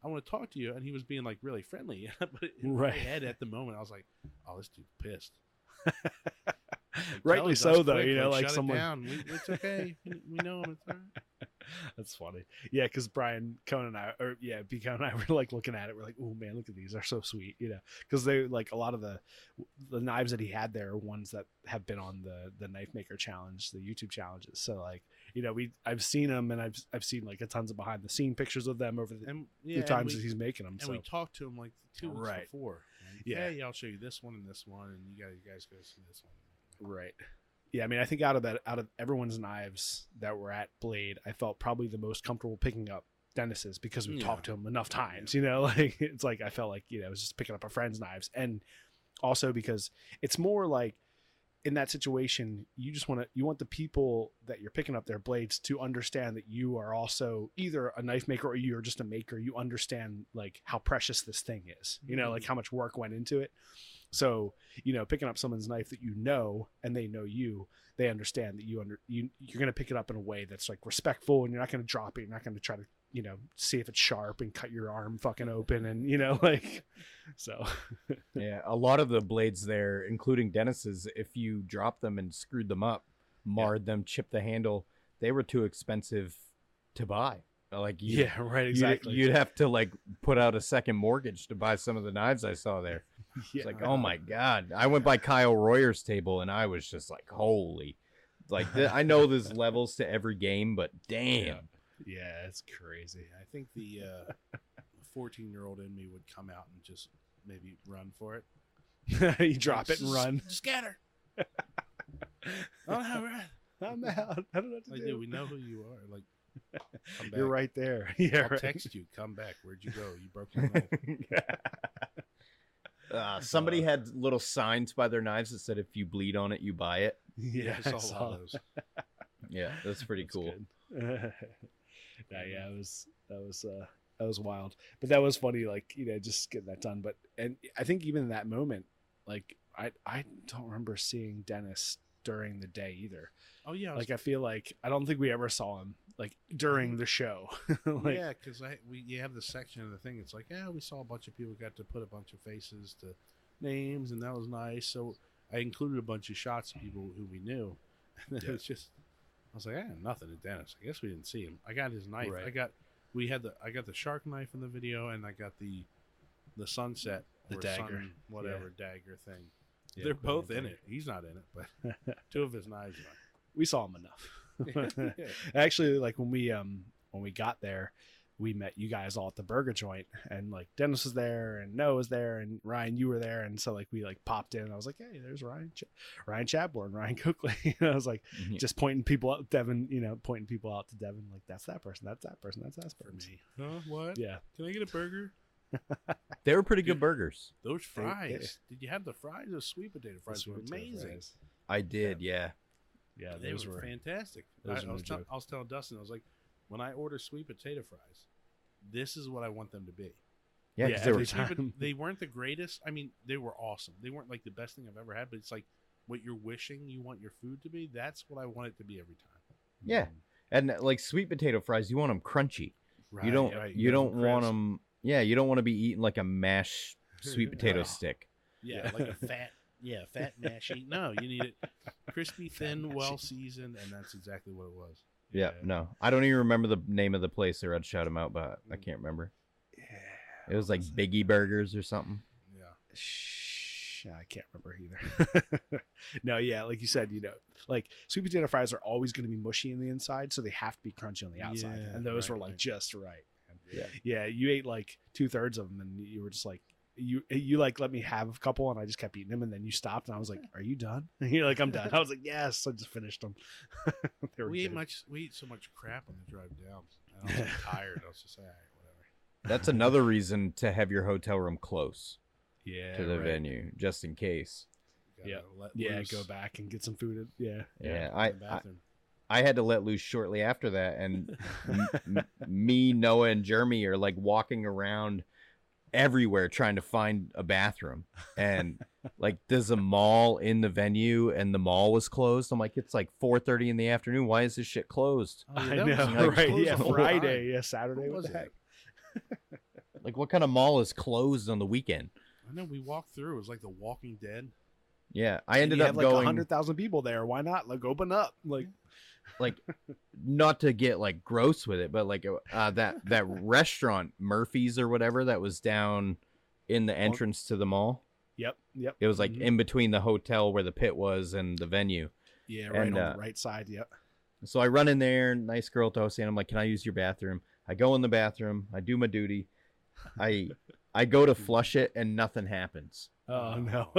I want to talk to you." And he was being like really friendly, *laughs* but in Right. my head at the moment, I was like, "Oh, this dude's pissed." *laughs* Like, Rightly so, though. quick, You know, like it someone. down. We, it's okay. We, we know him. It's all right. *laughs* That's funny. Yeah, because Brian Cohen and I, or yeah, B Cohen and I *laughs* were like looking at it. We're like, oh man, look at these. They're so sweet. You know, because they like a lot of the the knives that he had there are ones that have been on the the knife maker challenge, the YouTube challenges. So like, you know, we I've seen them and I've I've seen like a tons of behind the scene pictures of them over the, And yeah, and times we- that he's making them. and So we talked to him like two weeks Right. before. Like, Yeah. Hey, I'll show you this one and this one, and you guys, you guys go see this one. Right. Yeah, I mean, I think out of that, out of everyone's knives that were at Blade, I felt probably the most comfortable picking up Dennis's because we Yeah. talked to him enough times. *laughs* You know, like it's like I felt like you know I was just picking up a friend's knives, and also because it's more like in that situation, you just want to you want the people that you're picking up their blades to understand that you are also either a knife maker or you're just a maker. You understand like how precious this thing is. You know, like mm-hmm. how much work went into it. So you know, picking up someone's knife that you know and they know you, they understand that you under you you're gonna pick it up in a way that's like respectful and you're not gonna drop it. You're not gonna try to you know see if it's sharp and cut your arm fucking open and you know *laughs* like so *laughs* Yeah, a lot of the blades there, including Dennis's, if you dropped them and screwed them up, marred them, chipped the handle, they were too expensive to buy. Like you, yeah right you'd- exactly You'd, have to like put out a second mortgage to buy some of the knives I saw there. *laughs* yeah, It's like, oh my god! I went by Kyle Royer's table and I was just like, holy, like th- I know there's *laughs* levels to every game, but damn, yeah it's crazy I think the uh, 14 year old in me would come out and just maybe run for it. *laughs* you drop it and run Scatter. no, right. I'm out I don't know what to Like, do dude, we know who you are. Like, you're right there yeah I'll right. text you. Come back. Where'd you go? You broke your knife. Uh, somebody had little signs by their knives that said, "If you bleed on it, you buy it." *laughs* yeah I saw a lot of those. *laughs* Yeah, that's pretty That's cool. good. *laughs* yeah, yeah, it was that was uh that was wild. But that was funny, like, you know, just getting that done. But and I think even in that moment, like I I don't remember seeing Dennis during the day either. Oh yeah, Like I feel like I don't think we ever saw him like during the show. *laughs* like yeah, because I we you have the section of the thing. It's like, yeah, we saw a bunch of people got to put a bunch of faces to names, and that was nice. So I included a bunch of shots of people who we knew. *laughs* And then Yeah. it's just, I was like, I had nothing to Dennis. I guess we didn't see him. I got his knife. Right. I got we had the I got the shark knife in the video, and I got the the sunset, The dagger. sun whatever dagger thing. Yeah, They're both in it. He's not in it, but *laughs* two of his knives are. we saw him enough. Yeah. *laughs* Actually, like when we um when we got there, we met you guys all at the burger joint, and like Dennis was there, and Noah was there, and Ryan, you were there, and so like we like popped in. And I was like, hey, there's Ryan, Ch- Ryan Chadbourne, Ryan Coakley. *laughs* and I was like, Yeah. just pointing people out, Devon, you know, pointing people out to Devon, like that's that person, that's that person, that's that For person. me, huh? What? Yeah, Can I get a burger? *laughs* They were pretty good burgers. Those They- fries. Did you have the fries? Those sweet potato fries The were amazing. fries. I did, yeah. Yeah, they those were, were. fantastic. I, those I were was no tell- was telling Dustin, I was like, when I order sweet potato fries, this is what I want them to be. Yeah, Yeah, they were every Sweet pot- time. *laughs* they weren't the greatest. I mean, they were awesome. They weren't like the best thing I've ever had, but it's like what you're wishing you want your food to be. That's what I want it to be every time. Yeah. And uh, like sweet potato fries, you want them crunchy. you don't right, you you don't want want crisp. them Yeah, you don't want to be eating like a mashed sweet *laughs* potato No. stick. Yeah, like a fat, yeah, fat mashy. No, you need it crispy, thin, well seasoned, and that's exactly what it was. Yeah, no. I don't even remember the name of the place or I'd shout them out, but I mm. can't remember. Yeah, It was like Biggie Burgers or something. Yeah. Shh, I can't remember either. *laughs* no, yeah, like you said, you know, like sweet potato fries are always going to be mushy in the inside, so they have to be crunchy on the outside, Yeah, and those right, were like right. just right. Yeah. yeah. You ate like two thirds of them, and you were just like. You you like let me have a couple and I just kept eating them and then you stopped and I was like, "Are you done?" *laughs* And you're like, "I'm done." I was like, "Yes." I just finished them. *laughs* they were we ate much. We ate so much crap on the drive down. And I was like, *laughs* tired. I was just like, all right, whatever. That's another reason to have your hotel room close Yeah. to the right. venue, just in case. Yeah. let Yeah, loose go back and get some food. Yeah. Yeah, in I, the I. I had to let loose shortly after that, and m- m- me, Noah, and Jeremy are like walking around everywhere trying to find a bathroom, and like there's a mall in the venue, and the mall was closed. I'm like, it's like 4:30 in the afternoon. Why is this shit closed? Oh, yeah, I know, like right? Yeah, Friday, time. yeah, Saturday. What What, was the it? heck? *laughs* Like, what kind of mall is closed on the weekend? I know we walked through. It was like The Walking Dead. Yeah, I ended up have like going hundred thousand people there. Why not? Like open up. Like like not to get like gross with it, but like uh, that that *laughs* restaurant Murphy's or whatever that was down in the entrance to the mall. yep, yep. It was like Mhm. in between the hotel where the pit was and the venue. yeah, right and, on uh, the right side. Yep. So I run in there, nice girl toasting. I'm like, "Can I use your bathroom?" I go in the bathroom. I do my duty. I I go to hmm. flush it and nothing happens. Oh *laughs* no,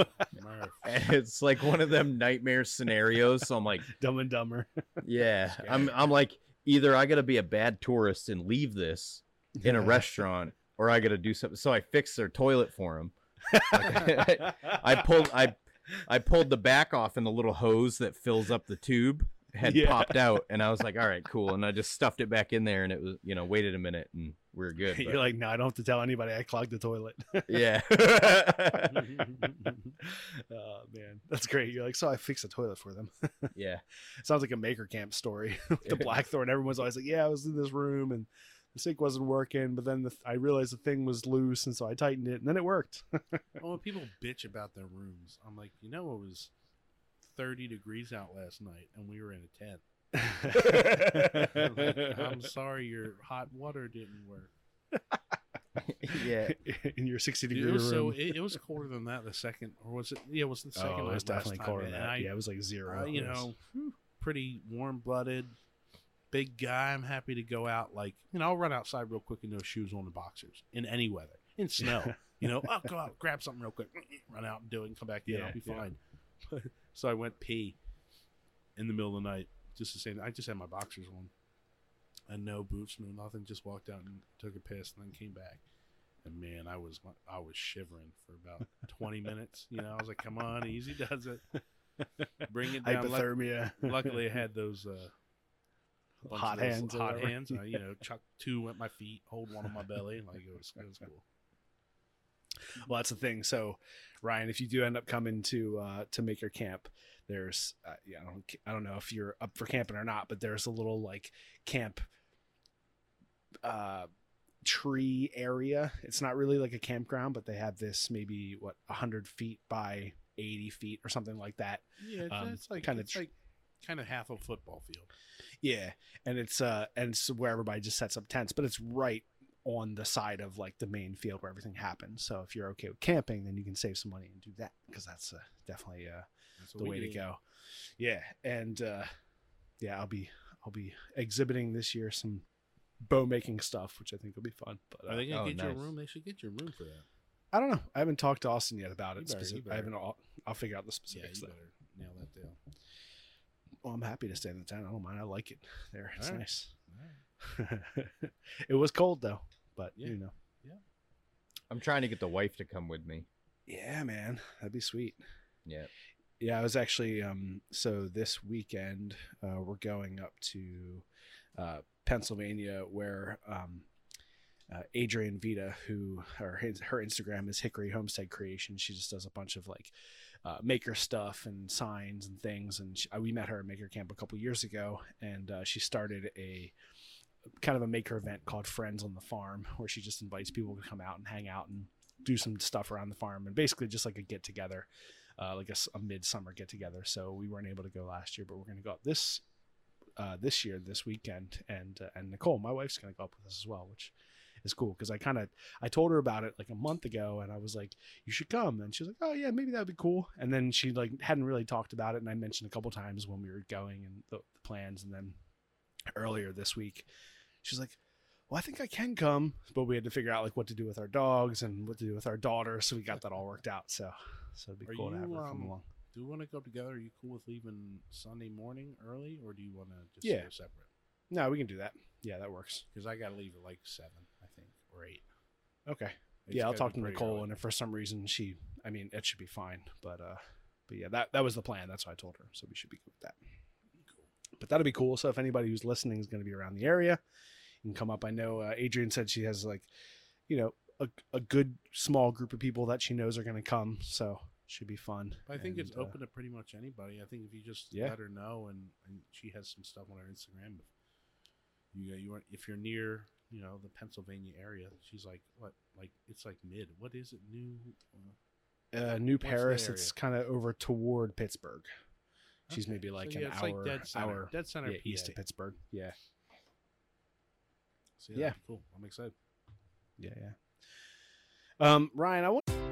And it's like one of them nightmare scenarios. So I'm like, Dumb and Dumber. yeah, *laughs* I'm I'm like either I got to be a bad tourist and leave this in a Yeah. restaurant or I got to do something. So I fixed their toilet for him. *laughs* I pulled I I pulled the back off and the little hose that fills up the tube had Yeah. popped out *laughs* and I was like, all right, cool. And I just stuffed it back in there and it was, you know, waited a minute and we are good. *laughs* You're like, no, I don't have to tell anybody. I clogged the toilet. *laughs* yeah. oh man, that's great. You're like, so I fixed the toilet for them. yeah. Sounds like a maker camp story. With the Blackthorn, everyone's always like, yeah, I was in this room and the sink wasn't working, but then the, I realized the thing was loose, and so I tightened it, and then it worked. Well, when people bitch about their rooms, I'm like, you know, it was 30 degrees out last night, and we were in a tent. I'm, *laughs* like, I'm sorry, your hot water didn't work. *laughs* yeah. *laughs* in your 60 Dude, degree it was so it, it was colder than that the second, or was it? Yeah, it was the second. oh, it was definitely colder than that. I, yeah, it was like zero. uh, you know, pretty warm blooded, big guy. I'm happy to go out. Like, you know, I'll run outside real quick in those shoes on the boxers in any weather, in snow. you know, I'll go out, grab something real quick, run out and do it, and come back in. Yeah, I'll be yeah. fine. So I went pee in the middle of the night, just the same. I just had my boxers on, and no boots, no nothing. Just walked out and took a piss, and then came back. And man, I was I was shivering for about *laughs* twenty minutes. You know, I was like, "Come on, easy does it. Bring it down." Hypothermia. luckily, I had those uh, Hot hands Hot hands. I, you know, *laughs* chuck two at my feet, hold one on my belly, and like it was, it was cool. Well, that's the thing. So, Ryan, if you do end up coming to uh, to Maker Camp, there's uh, yeah, I don't I don't know if you're up for camping or not, but there's a little like camp uh tree area. It's not really like a campground, but they have this maybe what hundred feet by eighty feet or something like that. Yeah, it's, Um, it's like kinda tr- like kind of half a football field. Yeah, and it's uh and it's where everybody just sets up tents, but it's right on the side of like the main field where everything happens. So if you're okay with camping, then you can save some money and do that because that's uh, definitely uh That's the way to go. Yeah, and uh, yeah, I'll be I'll be exhibiting this year some bow making stuff, which I think will be fun. But uh, Are they gonna Oh, get nice. room? They should get your room for that. I don't know. I haven't talked to Austin yet about it. better, I haven't. I'll, I'll figure out the specifics. Yeah, you better nail that deal. Well, I'm happy to stay in the tent. I don't mind. I like it there. It's right. nice. Right. *laughs* it was cold though, but Yeah. you know. Yeah. I'm trying to get the wife to come with me. Yeah, man, that'd be sweet. Yeah. Yeah, I was actually um so this weekend uh we're going up to uh Pennsylvania where um uh, Adrian Vita, who her her Instagram is Hickory Homestead Creation. She just does a bunch of like uh, maker stuff and signs and things. And she, uh, we met her at Maker Camp a couple years ago, and uh, she started a kind of a maker event called Friends on the Farm, where she just invites people to come out and hang out and do some stuff around the farm, and basically just like a get together, uh, like a, a midsummer get together. So we weren't able to go last year, but we're going to go up this uh, this year, this weekend, and uh, and Nicole, my wife's going to go up with us as well, which is cool because I kind of I told her about it like a month ago, and I was like, "You should come," and she was like, "Oh yeah, maybe that'd be cool." And then she like hadn't really talked about it, and I mentioned a couple times when we were going and the, the plans, and then earlier this week, she's like. Well, I think I can come, but we had to figure out like what to do with our dogs and what to do with our daughter, so we got that all worked out. So, so it'd be Are cool to have you, her come um, along. Do we want to go together? Are you cool with leaving Sunday morning early, or do you want to just Yeah. go separate? No, we can do that. Yeah, that works. because I got to leave at like seven, I think, or eight. Okay. It's yeah, I'll talk to Nicole, early. and if for some reason she, I mean, it should be fine. But uh, but yeah, that that was the plan. That's what I told her. So we should be good with that. Cool. But that'll be cool. So if anybody who's listening is going to be around the area, you can come up. I know uh, Adrian said she has like, you know, a a good small group of people that she knows are going to come. So should be fun. But I think it's And, uh, open to pretty much anybody. I think if you just Yeah. let her know, and, and she has some stuff on her Instagram. You you are if you're near you know the Pennsylvania area, she's like what like it's like mid. What is it? New. Uh, Uh, New Paris. It's kind of over toward Pittsburgh. She's okay. maybe So, like yeah, an it's hour, like dead center, hour dead center yeah, east of Pittsburgh. Yeah, So, Yeah. yeah, cool. I'm excited. yeah, yeah. Um, Ryan, I want.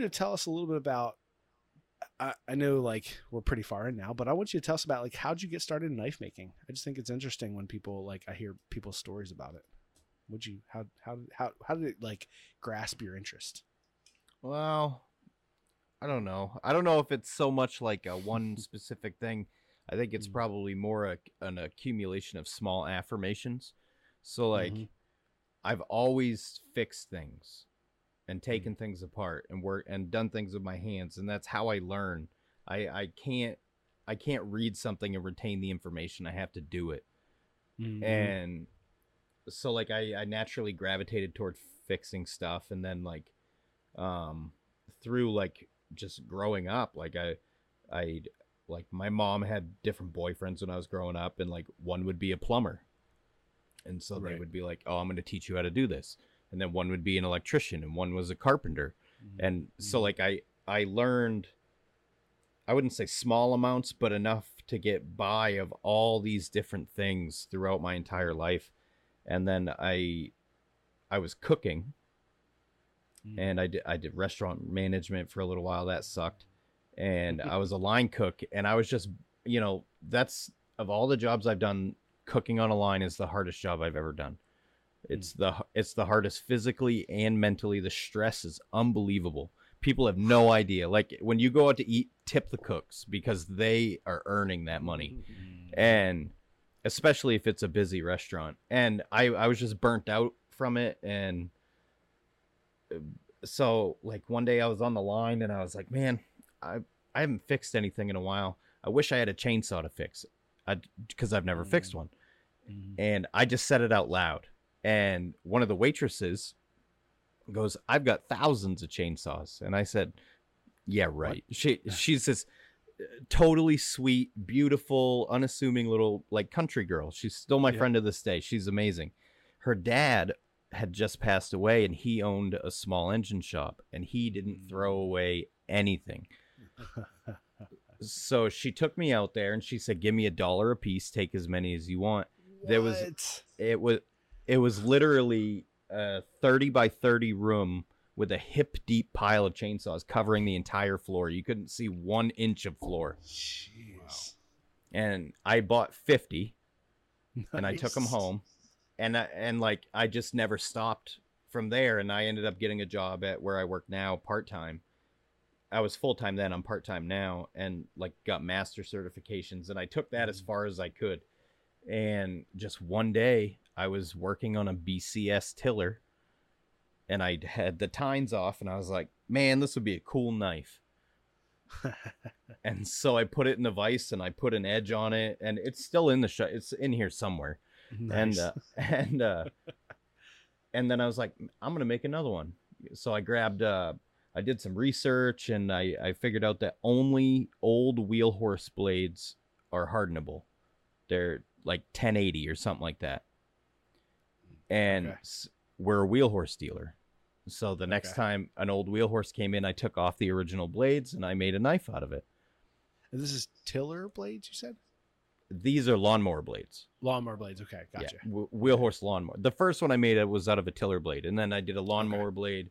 You to tell us a little bit about I, I know like we're pretty far in now but i want you to tell us about like how'd you get started in knife making i just think it's interesting when people like i hear people's stories about it would you how how how, how did it like grasp your interest Well, I don't know. I don't know if it's so much like a one *laughs* specific thing. I think it's Mhm. probably more a, an accumulation of small affirmations. So like Mhm. I've always fixed things and taken things apart and work and done things with my hands and that's how I learn. I I can't I can't read something and retain the information. I have to do it Mm-hmm. and so like I, I naturally gravitated toward fixing stuff and then like um through like just growing up like i i like my mom had different boyfriends when i was growing up and like one would be a plumber and so they would be like oh i'm going to teach you how to do this and then one would be an electrician and one was a carpenter. Mm-hmm. And so mm-hmm. like i i learned i wouldn't say small amounts but enough to get by of all these different things throughout my entire life. And then i i was cooking. Mm-hmm. And i did i did restaurant management for a little while. That sucked. And i was a line cook. And i was just you know that's of all the jobs i've done cooking on a line is the hardest job i've ever done it's the it's the hardest physically and mentally. The stress is unbelievable. People have no idea. Like when you go out to eat tip the cooks because they are earning that money. Mm-hmm. And especially if it's a busy restaurant. And i i was just burnt out from it. And uh, so like one day i was on the line and i was like man i i haven't fixed anything in a while. I wish i had a chainsaw to fix it. Because i've never fixed mm-hmm. one. Mm-hmm. And i just said it out loud and one of the waitresses goes i've got thousands of chainsaws. And i said yeah right. She she's this totally sweet beautiful unassuming little like country girl. She's still my Yeah. friend to this day. She's amazing. Her dad had just passed away and he owned a small engine shop and he didn't throw mm. away anything. So she took me out there and she said give me a dollar a piece take as many as you want. There was it was it was literally a 30 by 30 room with a hip deep pile of chainsaws covering the entire floor you couldn't see one inch of floor Jeez. and i bought 50 and I took them home, and I, and like I just never stopped from there, and I ended up getting a job at where I work now part time. I was full time then. I'm part time now, and like got master certifications, and I took that as mm. far as I could. And just one day, I was working on a BCS tiller, and I had the tines off, and I was like, "Man, this would be a cool knife." *laughs* and so I put it in the vise, and I put an edge on it, and it's still in the shot. It's in here somewhere and uh, *laughs* and uh, and then I was like, I'm gonna make another one. So I grabbed, uh, I did some research, and I I figured out that only old wheel horse blades are hardenable. They're like 1080 or something like that. And Okay. we're a wheel horse dealer. So the next Okay. time an old wheel horse came in, I took off the original blades and I made a knife out of it. And this is tiller blades, you said? These are lawnmower blades. Lawnmower blades. Okay, gotcha. Yeah, wh- wheel horse lawnmower. The first one I made it was out of a tiller blade, and then I did a lawnmower blade,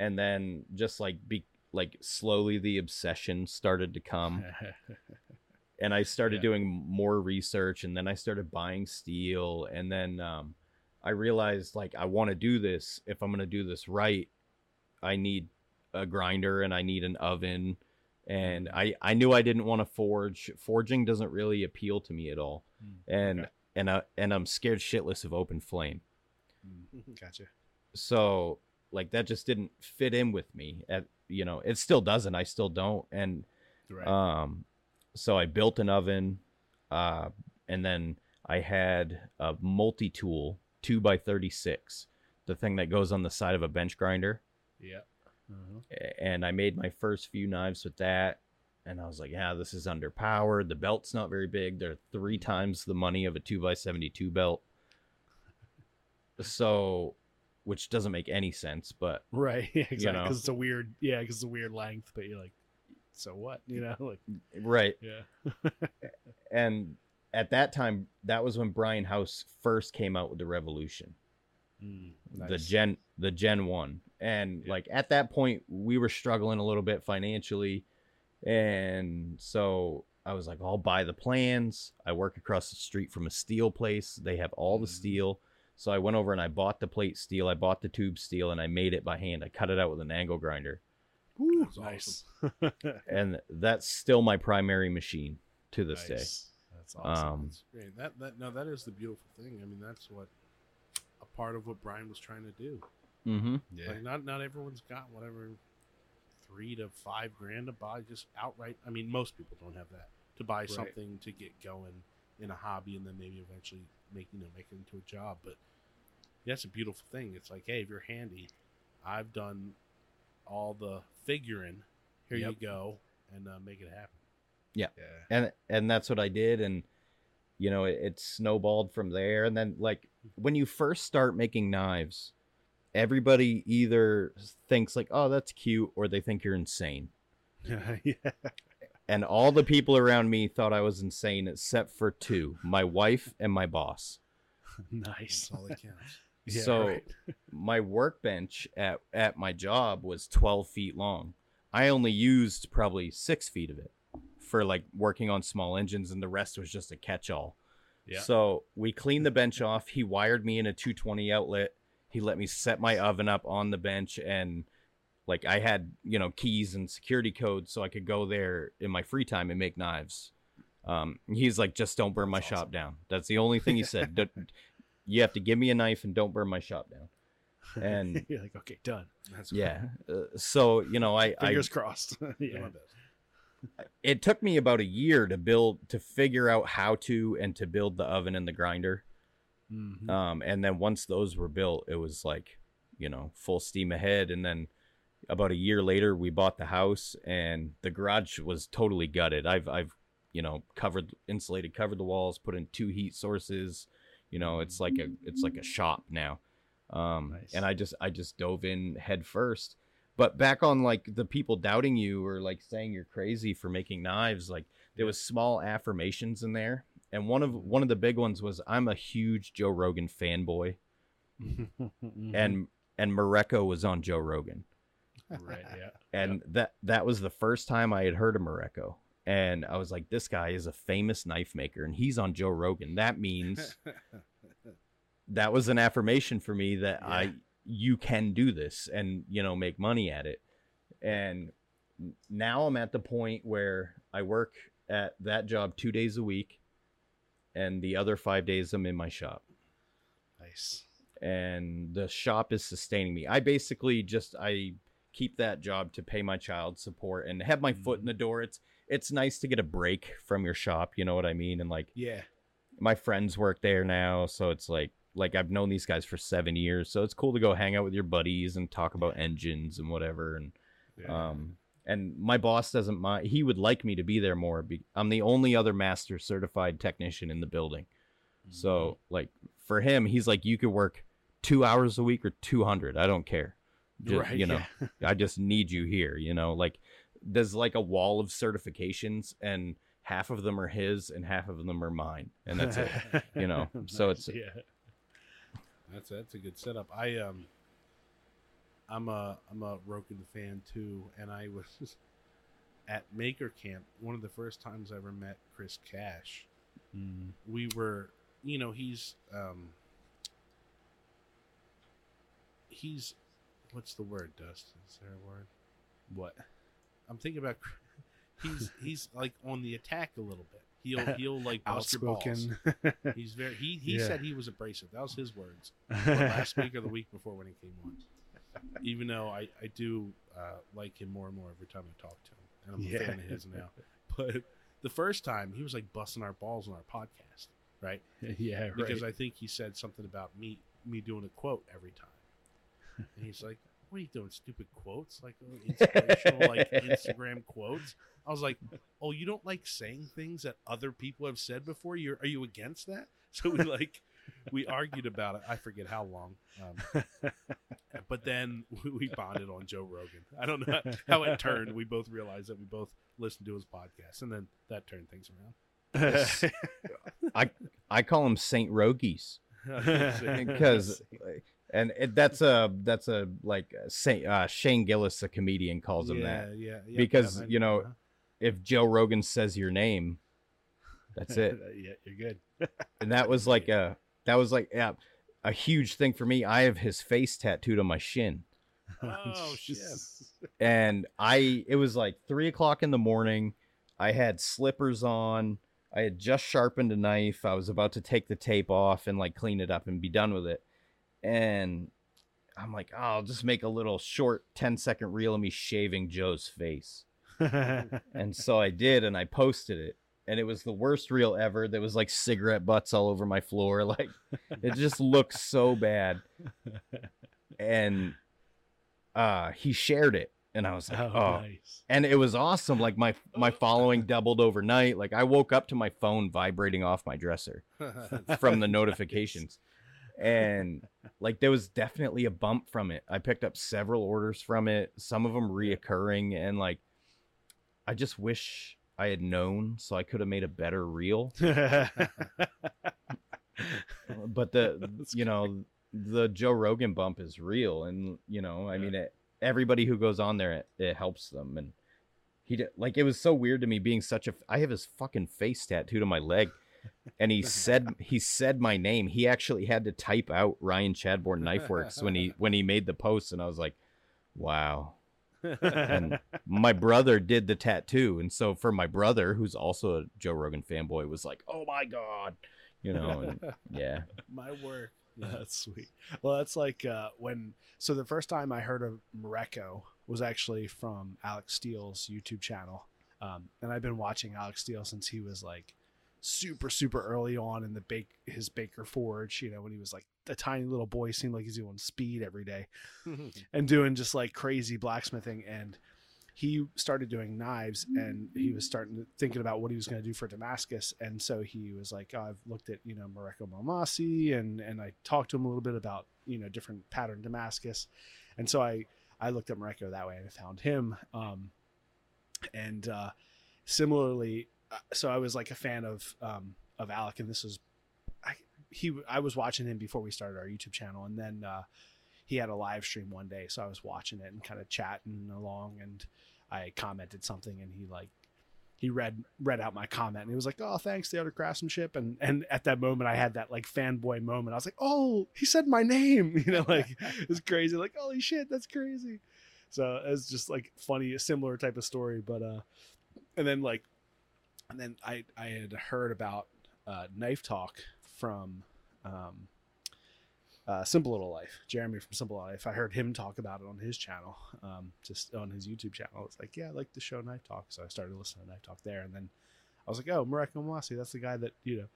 and then just like be like slowly the obsession started to come, *laughs* and I started Yeah. doing more research, and then I started buying steel, and then um, I realized like I want to do this. If I'm gonna do this right, I need a grinder and I need an oven. And I, I knew I didn't want to forge. Forging doesn't really appeal to me at all and Okay. and I and I'm scared shitless of open flame. *laughs* gotcha. So like that just didn't fit in with me. At you know, it still doesn't. I still don't. And Right. um, so I built an oven, uh, and then I had a multi tool two by thirty six, the thing that goes on the side of a bench grinder yeah. Uh-huh. and I made my first few knives with that. And I was like, yeah, this is underpowered. The belt's not very big. They're three times the money of a 2x72 belt. So, which doesn't make any sense, but Right. *laughs* Yeah, exactly. know. Because it's a weird, yeah, because it's a weird length, but you're like, so what? You know, like, right. yeah. *laughs* And at that time, that was when Brian House first came out with the Revolution. Mm, the gen the gen 1 and Yeah. like at that point we were struggling a little bit financially. And so i was like i'll buy the plans. I work across the street from a steel place. They have all the Mhm. steel. So i went over and i bought the plate steel. I bought the tube steel and i made it by hand. I cut it out with an angle grinder. Ooh, That's nice. *laughs* and that's still my primary machine to this day. Nice. That's awesome. um That's great. That that no, that is the beautiful thing. I mean, that's what a part of what Brian was trying to do. mm-hmm yeah. Like not not everyone's got whatever three to five grand to buy just outright. I mean, most people don't have that to buy something to get going in a hobby and then maybe eventually make you know make it into a job. But yeah, it's a beautiful thing. It's like, hey, if you're handy, I've done all the figuring. Here Yep. you go, and uh, make it happen. Yeah. and and that's what I did and you know it, it snowballed from there and then like when you first start making knives everybody either thinks like oh that's cute or they think you're insane *laughs* yeah. and all the people around me thought I was insane except for two my wife and my boss Nice. That's all that counts. *laughs* Yeah, so right. *laughs* my workbench at at my job was 12 feet long I only used probably six feet of it for like working on small engines and the rest was just a catch-all Yeah. So we cleaned the bench off. He wired me in a 220 outlet. He let me set my oven up on the bench and like I had, you know, keys and security codes so I could go there in my free time and make knives. Um, he's like, just don't burn my That's shop awesome. down. That's the only thing he said. *laughs* You have to give me a knife and don't burn my shop down. *laughs* And you're like, okay, done. That's *laughs* yeah, uh, so you know, I, I Fingers crossed. yeah. It took me about a year to build to figure out how to and to build the oven and the grinder. Mhm. Um, and then once those were built, it was like, you know, full steam ahead. And then about a year later, we bought the house, and the garage was totally gutted. I've, I've, you know, covered, insulated, covered the walls, put in two heat sources. You know, it's like a, it's like a shop now. Um, Nice. and I just, I just dove in head first. But back on like the people doubting you or like saying you're crazy for making knives, like there was small affirmations in there. And one of one of the big ones was I'm a huge Joe Rogan fanboy, *laughs* and and Mareko was on Joe Rogan, right, yeah. *laughs* and that that was the first time I had heard of Mareko, and I was like, this guy is a famous knife maker, and he's on Joe Rogan. That means *laughs* that was an affirmation for me that I you can do this and you know make money at it. And now I'm at the point where I work at that job two days a week, and the other five days I'm in my shop Nice. and the shop is sustaining me. I basically just I keep that job to pay my child support and have my foot in mm-hmm. the door. It's it's nice to get a break from your shop, you know what I mean? And like Yeah. my friends work there now, so it's like like I've known these guys for 7 years, so it's cool to go hang out with your buddies and talk about engines and whatever and um and my boss doesn't mind. He would like me to be there more. Be- I'm the only other master certified technician in the building. So, like, for him, he's like, you could work two hours a week or 200. I don't care. Ju- Right, you know, *laughs* I just need you here. You know, like, there's like a wall of certifications, and half of them are his and half of them are mine. And that's it. you know, *laughs* so it's- yeah. That's that's a good setup. I um, I'm a I'm a Rogan fan too, and I was *laughs* at Maker Camp. One of the first times I ever met Chris Cash. We were, you know, he's um, he's what's the word? Dust is there a word? What? I'm thinking about. *laughs* He's he's like on the attack a little bit. He'll *laughs* he'll like bust your balls. *laughs* He's very he he Yeah. said he was abrasive. That was his words. *laughs* Last week or the week before when he came on. Even though I I do uh, like him more and more every time I talk to him, and I'm a Yeah. fan of his now. But the first time he was like busting our balls on our podcast, right? yeah, right. Because I think he said something about me me doing a quote every time, and he's like, "What are you doing? Stupid quotes? Like uh, inspirational like *laughs* Instagram quotes?" I was like, "Oh, you don't like saying things that other people have said before? You are you against that?" *laughs* So we like we argued about it. I forget how long, um, *laughs* but then we, we bonded on Joe Rogan. I don't know how it turned. We both realized that we both listened to his podcast, and then that turned things around. I I call them Saint Rogies. because and it, that's a that's a like uh, Saint, uh, Shane Gillis, a comedian, calls him yeah, that. yeah, yeah, Because, yeah, you know, uh-huh. If Joe Rogan says your name, that's it. *laughs* yeah, you're good. *laughs* and that was like a that was like yeah, a huge thing for me. I have his face tattooed on my shin, *laughs* Oh shit! and I it was like three o'clock in the morning. I had slippers on. I had just sharpened a knife. I was about to take the tape off and like clean it up and be done with it. And I'm like, oh, I'll just make a little short 10 second reel of me shaving Joe's face. *laughs* and so I did, and I posted it. And it was the worst reel ever. There was like cigarette butts all over my floor. *laughs* Like it just looked so bad. And uh he shared it. And I was like, oh, oh, nice. and it was awesome like my my following doubled overnight like i woke up to my phone vibrating off my dresser *laughs* from the notifications and like there was definitely a bump from it. I picked up several orders from it some of them reoccurring and like i just wish i had known so i could have made a better reel. *laughs* But the *laughs* you know the joe rogan bump is real and you know i mean it everybody who goes on there it, it helps them and he did like it was so weird to me being such a i have his fucking face tattooed on my leg and he *laughs* said he said my name he actually had to type out ryan chadbourne knife works when he when he made the post and i was like wow and my *laughs* brother did the tattoo and so for my brother who's also a joe rogan fanboy was like oh my god you know and *laughs* yeah My work. That's sweet. Well, that's like uh, when. So the first time I heard of Mareko was actually from Alec Steele's YouTube channel, um, and I've been watching Alex Steele since he was like super super early on in the bake his Baker Forge. You know, when he was like a tiny little boy, seemed like he's doing speed every day *laughs* and doing just like crazy blacksmithing and he started doing knives and he was starting to thinking about what he was going to do for Damascus and so he was like oh, I've looked at you know Mareko Maumasi and and I talked to him a little bit about you know different pattern Damascus and so I I looked at Mareko that way and I found him um and uh similarly so I was like a fan of um of Alec and this was I he I was watching him before we started our YouTube channel and then uh he had a live stream one day so i was watching it and kind of chatting along and i commented something and he like he read read out my comment and he was like, "Oh, thanks, the other craftsmanship." And and at that moment, I had that like fanboy moment. I was like, "Oh, he said my name," *laughs* you know, like it was crazy. Like, holy shit, that's crazy. So it's just like funny, a similar type of story. But uh, and then like, and then I I had heard about uh, knife talk from um uh, Simple Little Life, Jeremy from Simple Little Life. I heard him talk about it on his channel, um, just on his YouTube channel. It's like, yeah, I like the show Knife Talk, so I started listening to Knife Talk there, and then I was like, oh, Mareko Maumasi, that's the guy that you know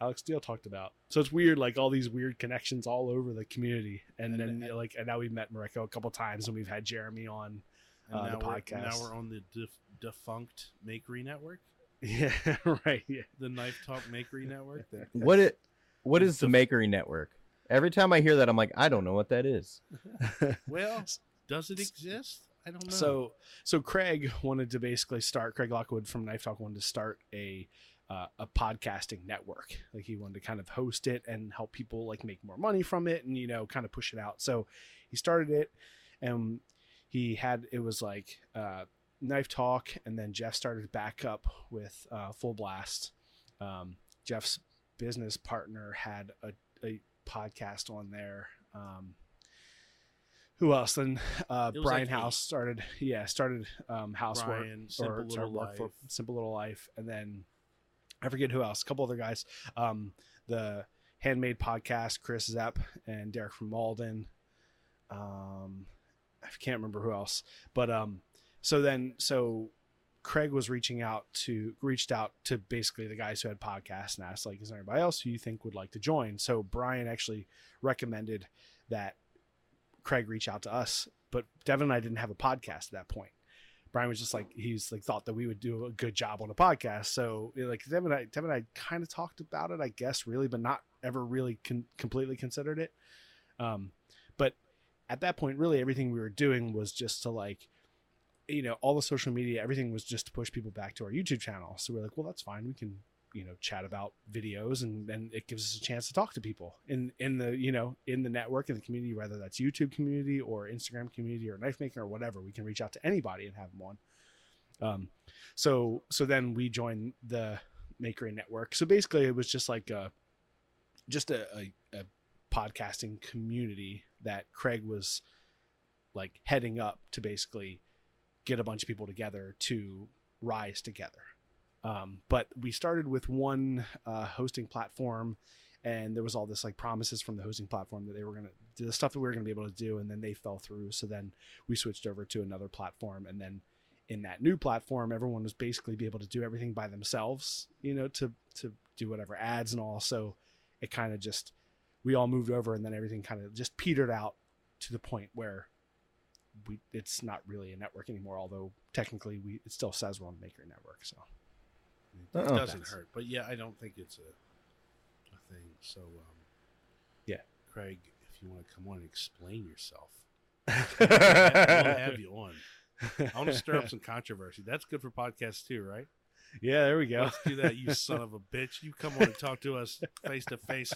Alec Steele talked about. So it's weird, like all these weird connections all over the community, and, then you know, like, and now we've met Mareko a couple times, and we've had Jeremy on And uh, now, the we're, podcast. now we're on the def- defunct Makery Network, yeah, *laughs* right, yeah. the Knife Talk Makery Network. *laughs* What it? What is the Makery Network? Every time I hear that, I'm like, I don't know what that is. *laughs* Well, does it exist? I don't know. So so Craig wanted to basically start Craig Lockwood from Knife Talk wanted to start a uh, a podcasting network. Like he wanted to kind of host it and help people like make more money from it and you know kind of push it out. So he started it and he had it was like uh, Knife Talk and then Jeff started back up with uh, Full Blast. Um, Jeff's business partner had a, a podcast on there. Um, who else? Then uh, Brian like House started. Yeah, started um, housework Brian, Simple or Little started work for Life. Simple Little Life, and then I forget who else. A couple other guys. Um, the Handmade Podcast, Chris Zepp and Derek from Malden. Um, I can't remember who else, but um, so then so Craig was reaching out to reached out to basically the guys who had podcasts and asked like, is there anybody else who you think would like to join? So Brian actually recommended that Craig reach out to us, but Devon and I didn't have a podcast at that point. Brian was just like he's like thought that we would do a good job on a podcast. So like Devon and I, Devon and I kind of talked about it, I guess, really, but not ever really con- completely considered it. Um, but at that point, really everything we were doing was just to like, you know, all the social media, everything was just to push people back to our YouTube channel. So we're like, well, that's fine. We can, you know, chat about videos and then it gives us a chance to talk to people in, in the, you know, in the network, in the community, whether that's YouTube community or Instagram community or knife making or whatever, we can reach out to anybody and have them on. Um, so, so then we joined the Makery network. So basically it was just like, a, just a, a, a podcasting community that Craig was like heading up to basically get a bunch of people together to rise together. Um, but we started with one uh, hosting platform, and there was all this like promises from the hosting platform that they were gonna do the stuff that we were gonna be able to do, and then they fell through. So then we switched over to another platform, and then in that new platform, everyone was basically be able to do everything by themselves, you know, to to do whatever ads and all. So it kind of just we all moved over, and then everything kind of just petered out to the point where we it's not really a network anymore. Although technically we it still says we're on the Maker Network. So it Uh-oh. doesn't hurt, but yeah, I don't think it's a, a thing. So, um, Yeah. Craig, if you want to come on and explain yourself, *laughs* we'll have you on. I want to stir up some controversy. That's good for podcasts too, right? yeah, there we go. Let's do that, you son of a bitch. You come on and talk to us face to face.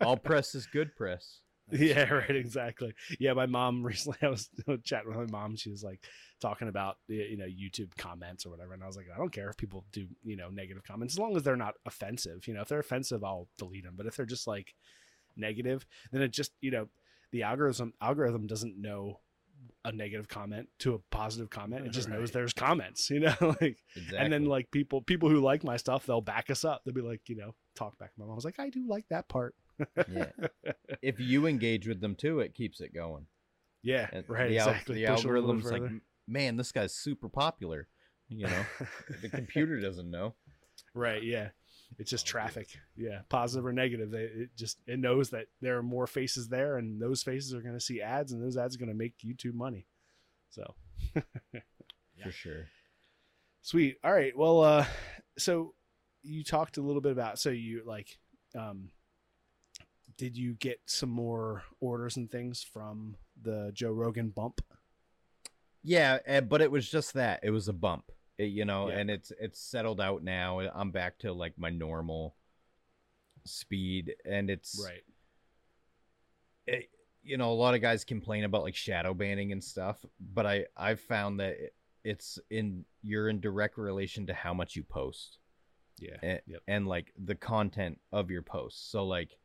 All press is good press. Yeah, right, exactly. Yeah, my mom *laughs* recently, I was chatting with my mom. She was like talking about you know YouTube comments or whatever, and I was like, I don't care if people do you know negative comments as long as they're not offensive. You know, if they're offensive, I'll delete them. But if they're just like negative, then it just you know the algorithm algorithm doesn't know a negative comment to a positive comment. It just knows there's comments. You know, *laughs* like Exactly. and then like people people who like my stuff, they'll back us up. They'll be like, you know, talk back. My mom was like, I do like that part. Yeah. *laughs* If you engage with them too, it keeps it going. Yeah, And right. the, al- exactly. the Push 'em a little algorithm's like, man, this guy's super popular. You know, *laughs* the computer doesn't know. right. Yeah, it's just Oh, traffic. Yeah, positive or negative. They, it just it knows that there are more faces there, and those faces are going to see ads, and those ads are going to make YouTube money. So For sure. sweet. All right. Well, uh, so you talked a little bit about so you like, um, did you get some more orders and things from the Joe Rogan bump? Yeah, eh, but it was just that. It was a bump. It- you know, Yeah. and it's it's settled out now. I'm back to like my normal speed and it's Right. it, you know, a lot of guys complain about like shadow banning and stuff, but I I've found that it, it's in you're in direct relation to how much you post Yeah. and, Yep. and like the content of your posts. So like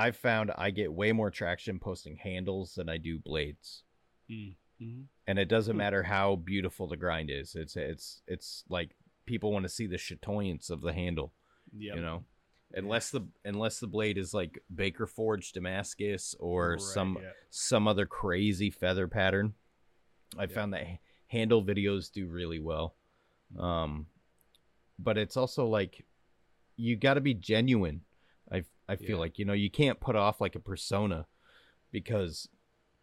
I've found I get way more traction posting handles than I do blades. Mhm. And it doesn't Hmm. matter how beautiful the grind is. It's it's it's like people want to see the chatoyance of the handle, Yep. you know. Unless the unless the blade is like Baker Forge Damascus or Right, some yeah. some other crazy feather pattern. I Yeah. found that handle videos do really well. Um, but it's also like you got to be genuine. I I feel Yeah. like you know you can't put off like a persona because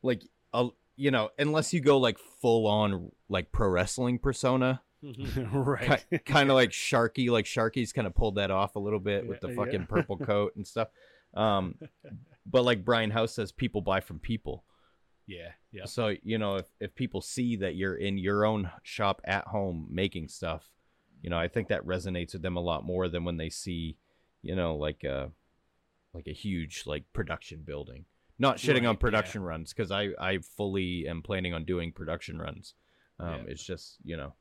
like a, you know unless you go like full on like pro wrestling persona *laughs* *laughs* right. *laughs* kind of like Sharky. Like Sharky's kind of pulled that off a little bit with the fucking yeah. purple coat and stuff. Um, but like Brian House says, people buy from people. yeah. Yeah. So you know, if if people see that you're in your own shop at home making stuff, you know, I think that resonates with them a lot more than when they see, you know, like a like a huge like production building. Not shitting Right, on yeah. production runs because I I fully am planning on doing production runs. Um, Yeah. It's just you know,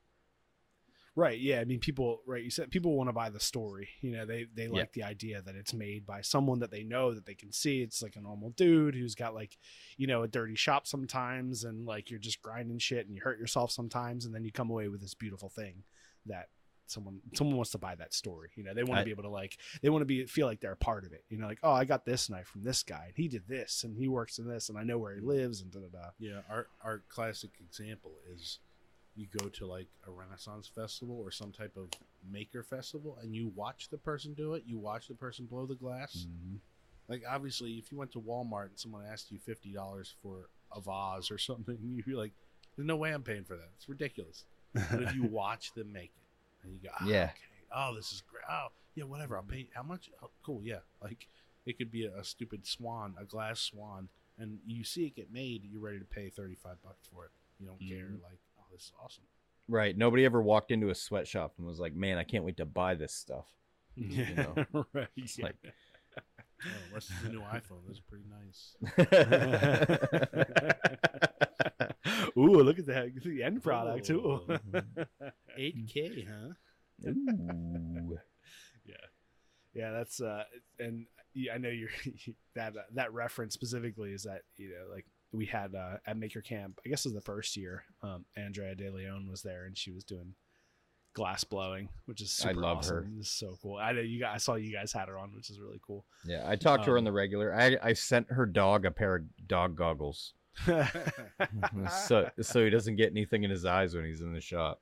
Right. Yeah. I mean, people. Right. You said people want to buy the story. You know, they they like the idea that it's made by someone that they know that they can see. It's like a normal dude who's got like, you know, a dirty shop sometimes, and like you're just grinding shit and you hurt yourself sometimes, and then you come away with this beautiful thing that someone someone wants to buy that story. You know, they want to be able to like they want to be feel like they're a part of it. You know, like oh, I got this knife from this guy, and he did this, and he works in this, and I know where he mm. lives, and da da da. Yeah, our our classic example is you go to like a Renaissance festival or some type of maker festival and you watch the person do it, you watch the person blow the glass. Mm-hmm. Like obviously if you went to Walmart and someone asked you fifty dollars for a vase or *laughs* something, you'd be like, There's no way I'm paying for that. It's ridiculous. But if you *laughs* watch them make it and you go, oh, Yeah. okay. Oh, this is great. Oh, yeah, whatever. I'll pay mm-hmm. how much? Oh, cool, yeah. Like it could be a, a stupid swan, a glass swan, and you see it get made, you're ready to pay thirty five bucks for it. You don't care, Mhm. like, oh, this is awesome. right? Nobody ever walked into a sweatshop and was like, "Man, I can't wait to buy this stuff." *laughs* Yeah. know, right. It's yeah. *laughs* like, Oh, what's a new iPhone? that's pretty nice. *laughs* Ooh, look at that. The end product too. Oh, mm-hmm. Oh. 8K, huh? Ooh. *laughs* yeah, that's uh and I know you're *laughs* that uh, that reference specifically is that, you know, like we had uh at Maker Camp, I guess it was the first year, um Andrea De Leon was there and she was doing glass blowing, which is super I love awesome. her. It's so cool. I know you guys I saw you guys had her on, which is really cool. Yeah, I talked to her on Um, the regular. I I sent her dog a pair of dog goggles, *laughs* so so he doesn't get anything in his eyes when he's in the shop.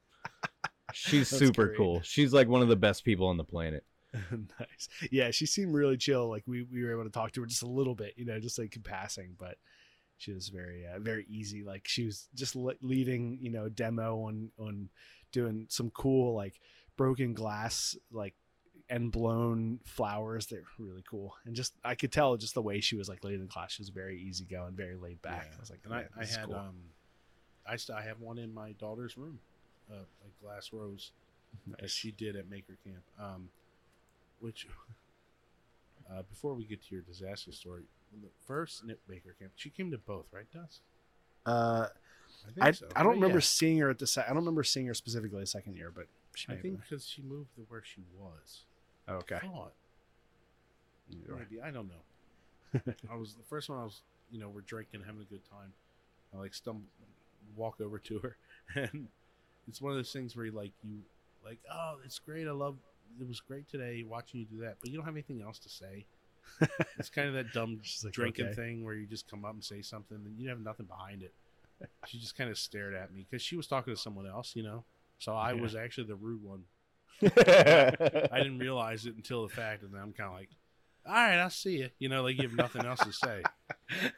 She's super great. cool. She's like one of the best people on the planet. *laughs* nice. Yeah, she seemed really chill. Like we, we were able to talk to her just a little bit, you know, just like in passing, but she was very uh, very easy. Like she was just le- leading, you know, demo on on doing some cool like broken glass like and blown flowers. They're really cool, and just I could tell just the way she was like leading the class. She was very easy going, very laid back. Yeah. I was like, and I, I had cool." um, I still I have one in my daughter's room, uh, a glass rose Nice. she did at Maker Camp. Um, which *laughs* uh, before we get to your disaster story, the first Nip Maker Camp, she came to both, right, Dust? Uh, think I, so. I don't Yeah. remember seeing her at the se- I don't remember seeing her specifically the second year, but I think because she moved to where she was. okay. I thought. Maybe I don't know. *laughs* I was the first one. I was, you know, we're drinking, having a good time. I like stumble, walk over to her, *laughs* and it's one of those things where you like you, like, oh, it's great. I love. It was great today watching you do that, but you don't have anything else to say. *laughs* it's kind of that dumb like, drinking okay. thing where you just come up and say something and you have nothing behind it. She just kind of stared at me because she was talking to someone else, you know. So I Yeah. was actually the rude one. *laughs* I didn't realize it until the fact, and then I'm kind of like, "All right, I'll see you." You know, like you have nothing else to say. *laughs*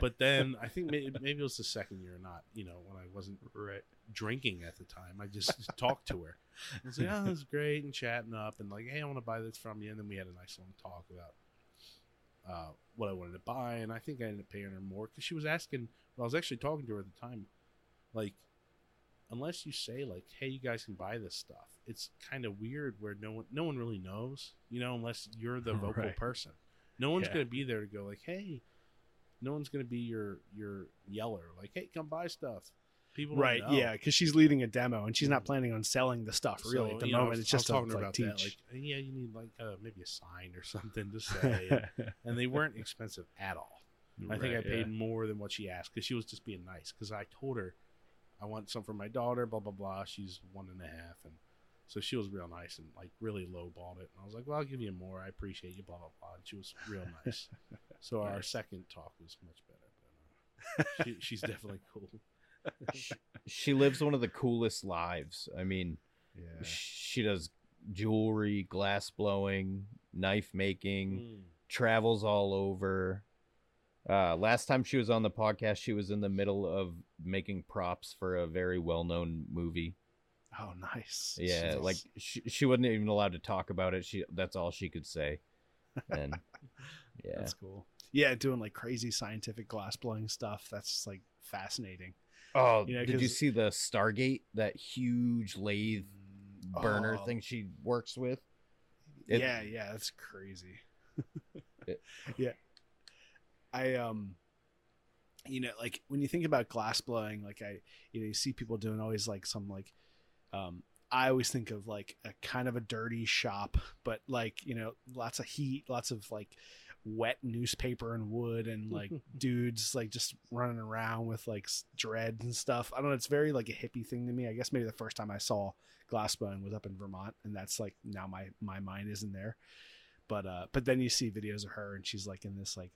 But then I think maybe, maybe it was the second year, or not you know when I wasn't Right. drinking at the time. I just *laughs* talked to her. I was like, "Oh, this is great," and chatting up, and like, "Hey, I want to buy this from you." And then we had a nice long talk about uh, what I wanted to buy, and I think I ended up paying her more because she was asking. Well, I was actually talking to her at the time, like, unless you say like, "Hey, you guys can buy this stuff," it's kind of weird where no one no one really knows, you know, unless you're the *laughs* vocal Right. person. No one's Yeah. gonna be there to go like, "Hey." No one's gonna be your your yeller like, "Hey, come buy stuff." People right yeah because she's leading a demo and she's not planning on selling the stuff really So, at the you know, moment was- it's just to talking like, about teach that. Like, yeah, you need like uh, maybe a sign or *laughs* something to say, *laughs* and they weren't expensive at all. I think I paid yeah. more than what she asked because she was just being nice. Because I told her I want some for my daughter, blah blah blah. She's one and a half, and so she was real nice and like really lowballed it. And I was like, "Well, I'll give you more. I appreciate you." Blah blah blah. And she was real nice. *laughs* so our second talk was much better. But, uh, she, *laughs* she's definitely cool. she, she lives one of the coolest lives. I mean, yeah she does jewelry, glass blowing, knife making, Mm. travels all over. Uh, last time she was on the podcast, she was in the middle of making props for a very well-known movie. oh nice Yeah, Jeez. like she, she wasn't even allowed to talk about it. She that's all she could say. And *laughs* yeah, that's cool yeah doing like crazy scientific glass blowing stuff that's like fascinating oh, you know, did you see the Stargate? That huge lathe burner Oh, thing she works with. It- yeah, yeah, that's crazy. *laughs* It- yeah. I um you know, like when you think about glass blowing, like I you know, you see people doing always like some like um I always think of like a kind of a dirty shop, but like, you know, lots of heat, lots of like wet newspaper and wood and like *laughs* dudes like just running around with like dreads and stuff. I don't know, it's very like a hippie thing to me. I guess maybe the first time I saw glass blowing was up in Vermont and that's like now my my mind isn't there. But uh but then you see videos of her and she's like in this like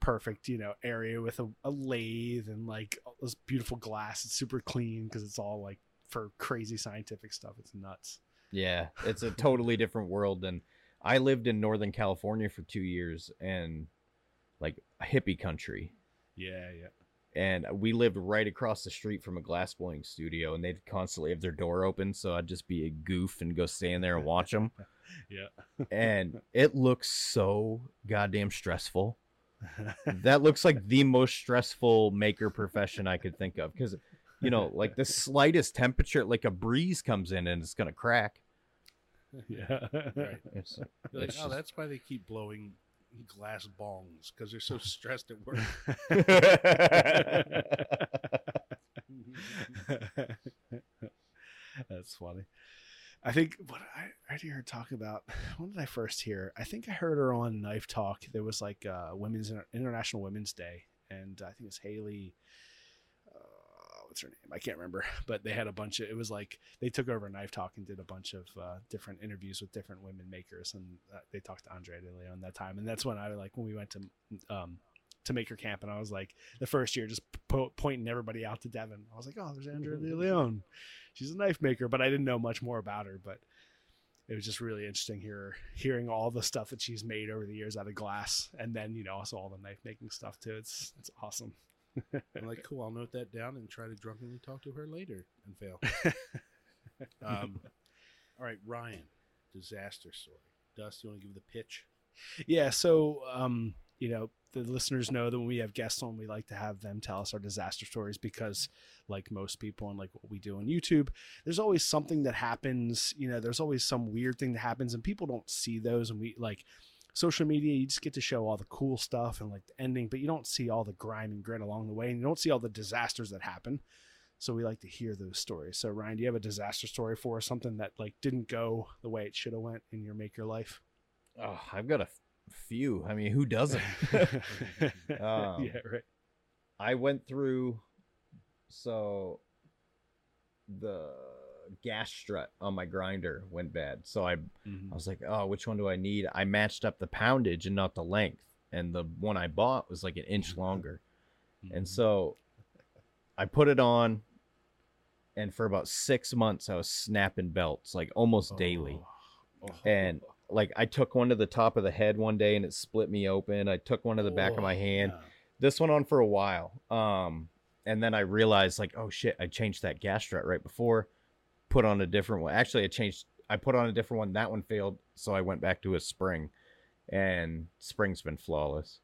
perfect, you know, area with a, a lathe and like all this beautiful glass. It's super clean because it's all like for crazy scientific stuff. It's nuts. Yeah, it's a totally different world than I lived in Northern California for two years and like hippie country. Yeah, yeah. And we lived right across the street from a glass blowing studio, and they'd constantly have their door open. So I'd just be a goof and go stand there and watch them. *laughs* Yeah. and it looks so goddamn stressful. That looks like the most stressful maker profession I could think of because, you know, like the slightest temperature, like a breeze comes in and it's gonna crack. *laughs* yeah. Right. It's, like, it's oh, just- that's why they keep blowing glass bongs because they're so *laughs* stressed at work. *laughs* That's funny. I think what I, I heard talk about. *sighs* When did I first hear? I think I heard her on Knife Talk. There was like uh, Women's International Women's Day, and I think it's Haley. Uh, what's her name? I can't remember. *laughs* But they had a bunch of. It was like they took over Knife Talk and did a bunch of uh, different interviews with different women makers, and uh, they talked to Andrea De Leon that time. And that's when I like when we went to um, to Maker Camp, and I was like the first year just po- pointing everybody out to Devon. I was like, oh, there's Andrea De Leon. She's a knife maker, but I didn't know much more about her. But it was just really interesting here hearing all the stuff that she's made over the years out of glass, and then you know also all the knife making stuff too. It's it's awesome. I'm like, cool. I'll note that down and try to drunkenly talk to her later and fail. *laughs* um, all right, Ryan, disaster story. Dust, you want to give the pitch? Yeah, so um, you know, the listeners know that when we have guests on, we like to have them tell us our disaster stories because, like most people and like what we do on YouTube, there's always something that happens. You know, there's always some weird thing that happens, and people don't see those. And we like social media, you just get to show all the cool stuff and like the ending, but you don't see all the grime and grit along the way, and you don't see all the disasters that happen. So we like to hear those stories. So Ryan, do you have a disaster story for us? Something that like didn't go the way it should have went in your maker life? oh, I've got a few. I mean, who doesn't? *laughs* Um, yeah, right. I went through so the gas strut on my grinder went bad. So I mm-hmm. I was like, "Oh, which one do I need?" I matched up the poundage and not the length. And the one I bought was like an inch mm-hmm. longer. And mm-hmm. so I put it on and for about 6 months I was snapping belts like almost daily. Oh. oh. And like I took one to the top of the head one day and it split me open. I took one to the back of my hand. This went on for a while. Um, and then I realized like, oh shit, I changed that gas strut right before. Put on a different one. Actually, I changed. I put on a different one. That one failed, so I went back to a spring, and spring's been flawless.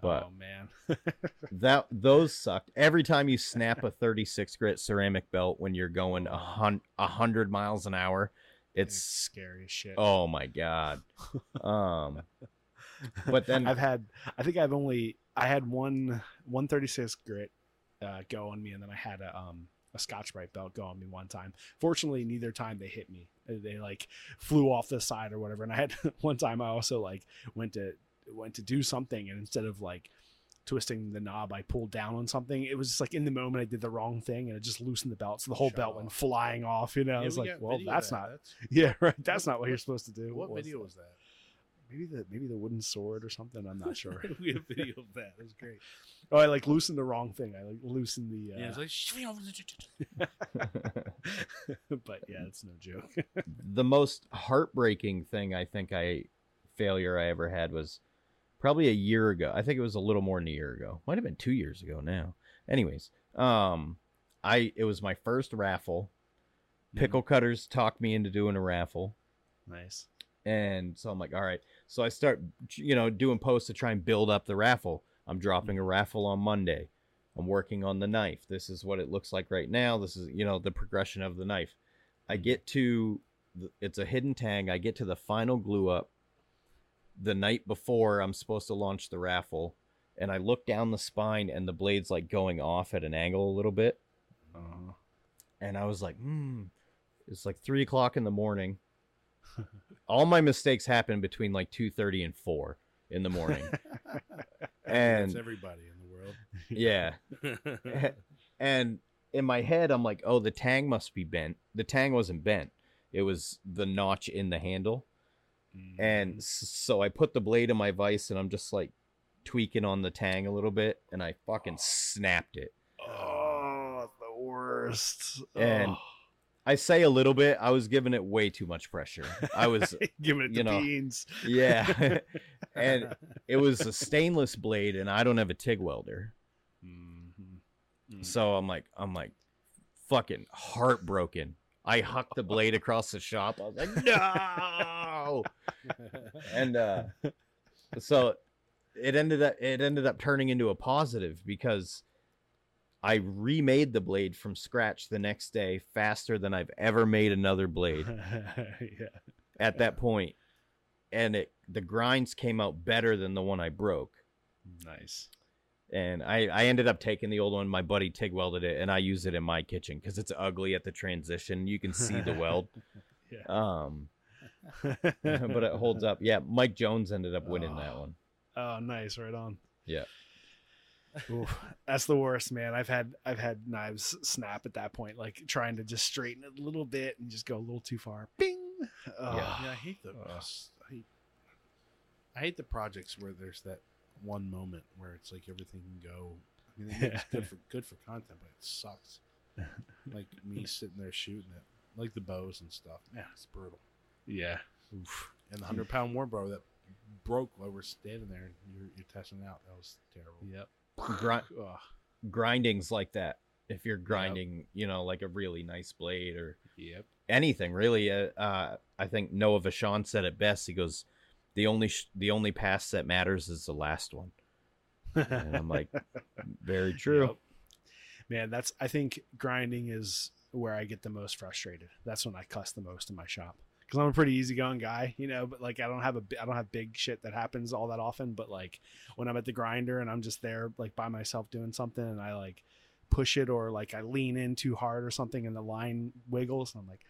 But oh man, *laughs* that those sucked. Every time you snap a 36 grit ceramic belt when you're going a hun- a hundred miles an hour, it's it's scary shit. oh my god. Um, but then *laughs* I've had, I think I've only, I had one 136 grit uh, go on me, and then I had a um a Scotch Brite belt go on me one time. Fortunately, neither time they hit me. They, they like flew off the side or whatever. And I had *laughs* one time I also like went to went to do something and instead of like twisting the knob, I pulled down on something. It was just like in the moment I did the wrong thing and it just loosened the belt, so the whole Shut belt off. went flying off. You know, I was we like, well, that's that. not. That's- *laughs* Yeah, right. That's not what you're supposed to do. What was video that? was that? Maybe the maybe the wooden sword or something. I'm not sure. *laughs* we have video of that. It was great. *laughs* oh, I like loosened the wrong thing. I like loosened the. Uh, Yeah, it's like but yeah, it's no joke. the most heartbreaking thing I think I failure I ever had was probably a year ago. I think it was a little more than a year ago. Might have been two years ago now. Anyways, um, I it was my first raffle. Mm-hmm. Pickle cutters talked me into doing a raffle, nice. and so I'm like, all right. So I start, you know, doing posts to try and build up the raffle. I'm dropping a mm-hmm. raffle on Monday. I'm working on the knife. This is what it looks like right now. This is, you know, the progression of the knife. I mm-hmm. get to, the, it's a hidden tag. I get to the final glue up the night before I'm supposed to launch the raffle. And I look down the spine and the blade's like going off at an angle a little bit. Uh, And I was like, hmm, it's like three o'clock in the morning. *laughs* All my mistakes happen between like 2.30 and 4 in the morning. *laughs* and That's everybody in the world. *laughs* Yeah. and in my head i'm like oh the tang must be bent the tang wasn't bent it was the notch in the handle and so i put the blade in my vise and i'm just like tweaking on the tang a little bit and i fucking snapped it oh, the worst. And- Oh. i say a little bit i was giving it way too much pressure i was *laughs* giving it you the know, beans. yeah *laughs* and it was a stainless blade and i don't have a tig welder Mm-hmm. So I'm like, I'm like, fucking heartbroken. I hucked the blade across the shop. I was like, *laughs* no. and uh, *laughs* so it ended up it ended up turning into a positive because I remade the blade from scratch the next day faster than I've ever made another blade *laughs* yeah. at that point, and it the grinds came out better than the one I broke Nice. And I, I ended up taking the old one. My buddy TIG welded it, and I use it in my kitchen because it's ugly at the transition. You can see the *laughs* weld. *laughs* Yeah. Um, *laughs* but it holds up. Yeah, Mike Jones ended up winning that Oh. one. Oh, nice. Right on. Yeah. Oof, that's the worst, man. I've had I've had knives snap at that point, like trying to just straighten it a little bit and just go a little too far. Bing. Oh, yeah, I hate the. I hate, I hate the projects where there's that one moment where it's like everything can go. I mean, it's good for good for content, but it sucks. *laughs* like me sitting there shooting it, like the bows and stuff. Yeah, it's brutal. yeah. Oof. And the hundred pound war bow that broke while we're standing there and you're, you're testing it out. That was terrible. Yep. Grind, *laughs* Ugh. grinding's like that. If you're grinding, you know, like a really nice blade or Yep. anything really, uh, uh, I think Noah Vachon said it best. He goes, "The only sh- the only pass that matters is the last one." And I'm like, *laughs* very true. Yep. Man, that's I think grinding is where I get the most frustrated. That's when I cuss the most in my shop because I'm a pretty easygoing guy, you know. But like I don't have a I don't have big shit that happens all that often. But like when I'm at the grinder and I'm just there like by myself doing something and I like push it or like I lean in too hard or something and the line wiggles and I'm like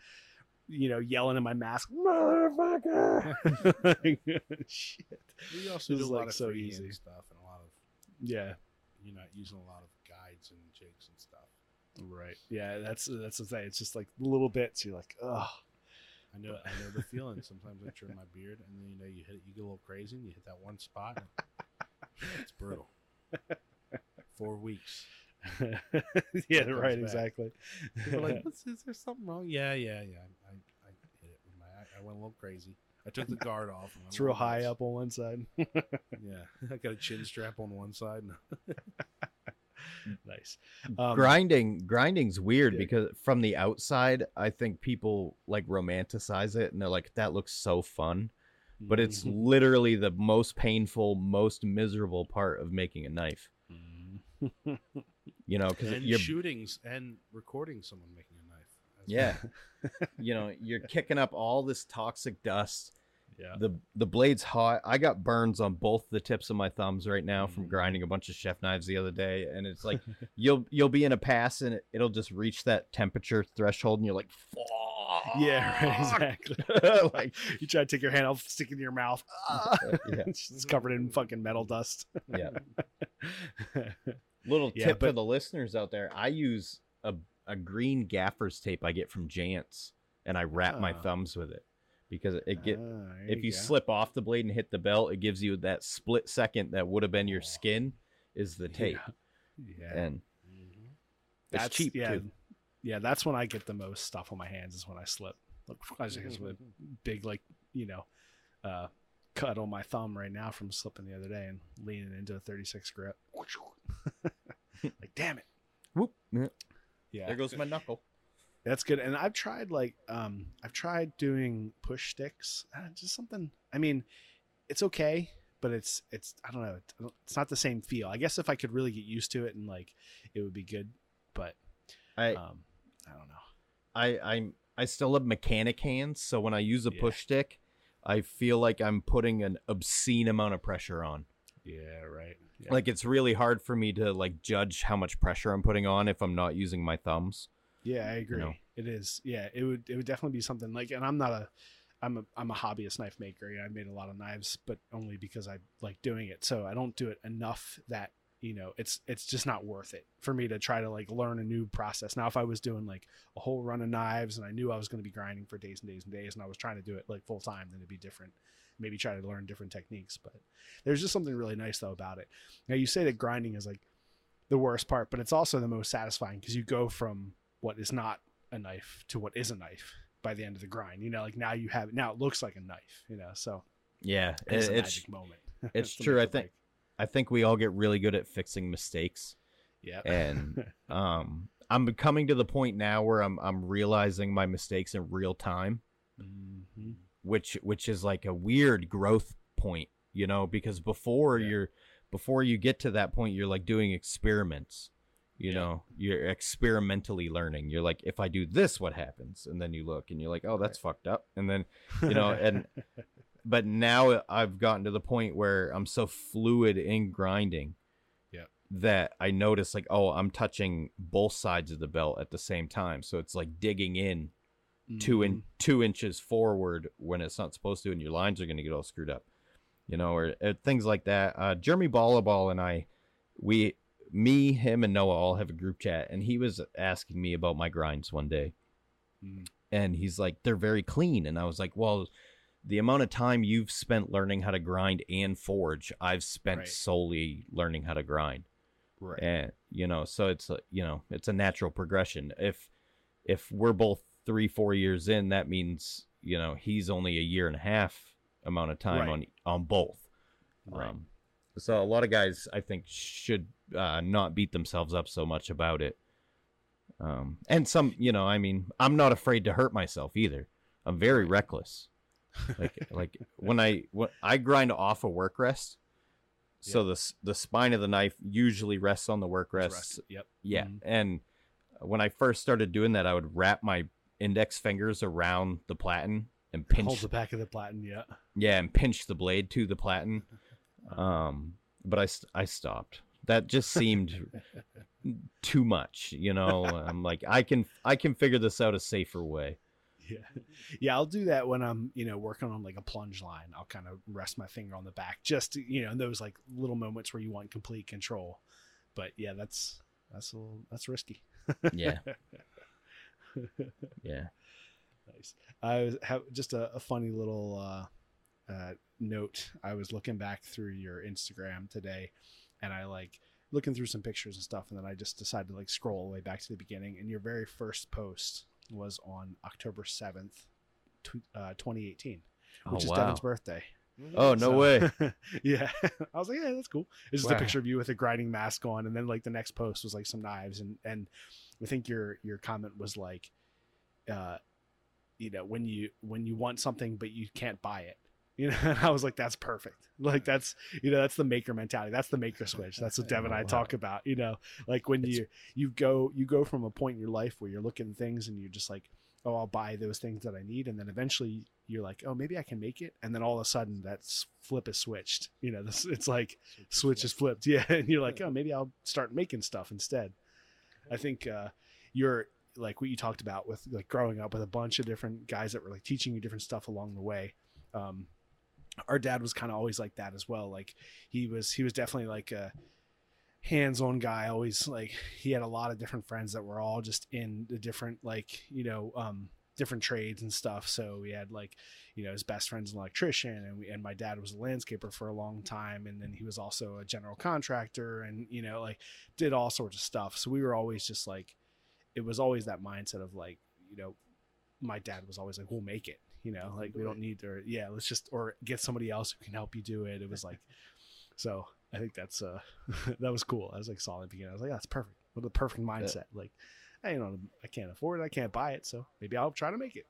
you know yelling in my mask motherfucker *laughs* *laughs* shit We also This do a lot like, of so easy. stuff and a lot of yeah you're not using a lot of guides and jigs and stuff. right yeah that's that's the thing it's just like little bits you're like oh I know I know the feeling. Sometimes I trim my beard and then you know you hit you get a little crazy and you hit that one spot. And it's brutal. *laughs* Four weeks. *laughs* yeah right back. exactly People like, *laughs* is there something wrong? Yeah, yeah, yeah. I, I hit it with my. I, I went a little crazy. I took the *laughs* guard off. and it's real little high up on one side Yeah, I got a chin strap on one side. nice um, grinding grinding's weird yeah. because from the outside i think people like romanticize it and they're like that looks so fun but it's Mhm. literally the most painful most miserable part of making a knife Mhm. You know because you're shootings and recording someone making a knife. Yeah *laughs* you know you're *laughs* kicking up all this toxic dust Yeah. the the blade's hot. I got burns on both the tips of my thumbs right now from Mm. grinding a bunch of chef knives the other day, and it's like *laughs* you'll you'll be in a pass and it, it'll just reach that temperature threshold, and you're like, Fuck. Yeah, right, exactly. like you try to take your hand off, stick it in your mouth. yeah, it's covered in fucking metal dust. yeah. Little Yeah, tip for the listeners out there: I use a a green gaffer's tape I get from Jance, and I wrap my Ah. thumbs with it because it get Ah, if you go. slip off the blade and hit the belt, it gives you that split second that would have been your skin is the *laughs* tape, yeah, and it's that's cheap yeah, too. yeah. That's when I get the most stuff on my hands is when I slip. Look, I just have a big like you know, uh, cut on my thumb right now from slipping the other day and leaning into a 36 grip. *laughs* *laughs* like damn it. Whoop. Yeah. Yeah, There goes my knuckle. That's good. And I've tried like um I've tried doing push sticks. Uh, just something. I mean, it's okay, but it's it's I don't know. It's, it's not the same feel. I guess if I could really get used to it and like it would be good, but I um I don't know. I I'm I still have mechanic hands, so when I use a Yeah. push stick, I feel like I'm putting an obscene amount of pressure on. Yeah, right. Yeah. Like it's really hard for me to like judge how much pressure I'm putting on if I'm not using my thumbs. Yeah, I agree. know? It is. Yeah, it would it would definitely be something like and I'm not a I'm a I'm a hobbyist knife maker. Yeah, I made a lot of knives, but only because I like doing it. So I don't do it enough that, you know, it's it's just not worth it for me to try to like learn a new process. Now if I was doing like a whole run of knives and I knew I was going to be grinding for days and days and days and I was trying to do it like full time, then it'd be different. Maybe try to learn different techniques, but there's just something really nice though about it. Now you say that grinding is like the worst part, but it's also the most satisfying because you go from what is not a knife to what is a knife by the end of the grind. You know, like now you have now it looks like a knife. You know, so Yeah, it's it- a it's magic moment. *laughs* it's true, I think- break. I think we all get really good at fixing mistakes. Yeah, and *laughs* um I'm coming to the point now where I'm I'm realizing my mistakes in real time, Mhm. which which is like a weird growth point, you know, because before Yeah. you're before you get to that point you're like doing experiments. You Yeah. know, you're experimentally learning. You're like if I do this what happens? And then you look and you're like, "Oh, that's fucked up." And then *laughs* you know, and but now I've gotten to the point where I'm so fluid in grinding Yep. that I notice like, oh, I'm touching both sides of the belt at the same time. So it's like digging in two in two inches forward when it's not supposed to, and your lines are going to get all screwed up. You know, or, uh things like that. Uh, Jeremy Ballaball and I, we, me, him, and Noah all have a group chat, and he was asking me about my grinds one day, Mm. and he's like, they're very clean, and I was like, well, the amount of time you've spent learning how to grind and forge, I've spent Right. solely learning how to grind right. and you know so it's a, you know it's a natural progression if if we're both three four years in that means you know he's only a year and a half amount of time Right. on on both Right. um, so a lot of guys i think should uh, not beat themselves up so much about it um, and some you know i mean i'm not afraid to hurt myself either i'm very reckless like like when i when i grind off a work rest so the the spine of the knife usually rests on the work rest. Yep. yeah, Mhm. and when I first started doing that, I would wrap my index fingers around the platen and pinch, Hold the back of the platen. Yeah. yeah, and pinch the blade to the platen. *laughs* Um, but I I stopped. That just seemed *laughs* too much, you know. I'm like, I can I can figure this out a safer way. Yeah. Yeah, I'll do that when I'm, you know, working on like a plunge line. I'll kind of rest my finger on the back just to, you know, in those like little moments where you want complete control. But yeah, that's that's a little, that's risky. Yeah, *laughs* yeah. Nice. I was have just a, a funny little uh, uh, note. I was looking back through your Instagram today, and I like looking through some pictures and stuff, and then I just decided to like scroll all the way back to the beginning. And your very first post was on October seventh, tw- uh, twenty eighteen, which oh is wow. Devon's birthday. Oh no So- way. *laughs* yeah, *laughs* I was like, yeah, that's cool. It's just Wow. a picture of you with a grinding mask on, and then like the next post was like some knives, and and I think your your comment was like, uh, you know, when you when you want something but you can't buy it, *laughs* you know, and I was like, that's perfect. Like that's you know that's the maker mentality. That's the maker switch. That's what Devon and I *laughs* talk about. You know, like when It's- you you go you go from a point in your life where you're looking at things and you're just like oh I'll buy those things that I need, and then eventually you're like oh maybe I can make it, and then all of a sudden that flip is switched. You know, this it's like switch is flipped, *laughs* yeah, and you're like oh maybe I'll start making stuff instead. I think uh, you're like what you talked about with like growing up with a bunch of different guys that were like teaching you different stuff along the way. Um, our dad was kind of always like that as well. Like he was he was definitely like a hands-on guy always like he had a lot of different friends that were all just in the different like you know um different trades and stuff so we had like you know his best friend's an electrician and we, and my dad was a landscaper for a long time and then he was also a general contractor and you know like did all sorts of stuff so we were always just like it was always that mindset of like you know my dad was always like we'll make it you know like we don't need to yeah let's just or get somebody else who can help you do it. It was like *laughs* so i think that's uh *laughs* that was cool. I was like saw in the beginning. I was like that's perfect. What a perfect mindset. Like i you know i can't afford it. I can't buy it. So maybe i'll try to make it.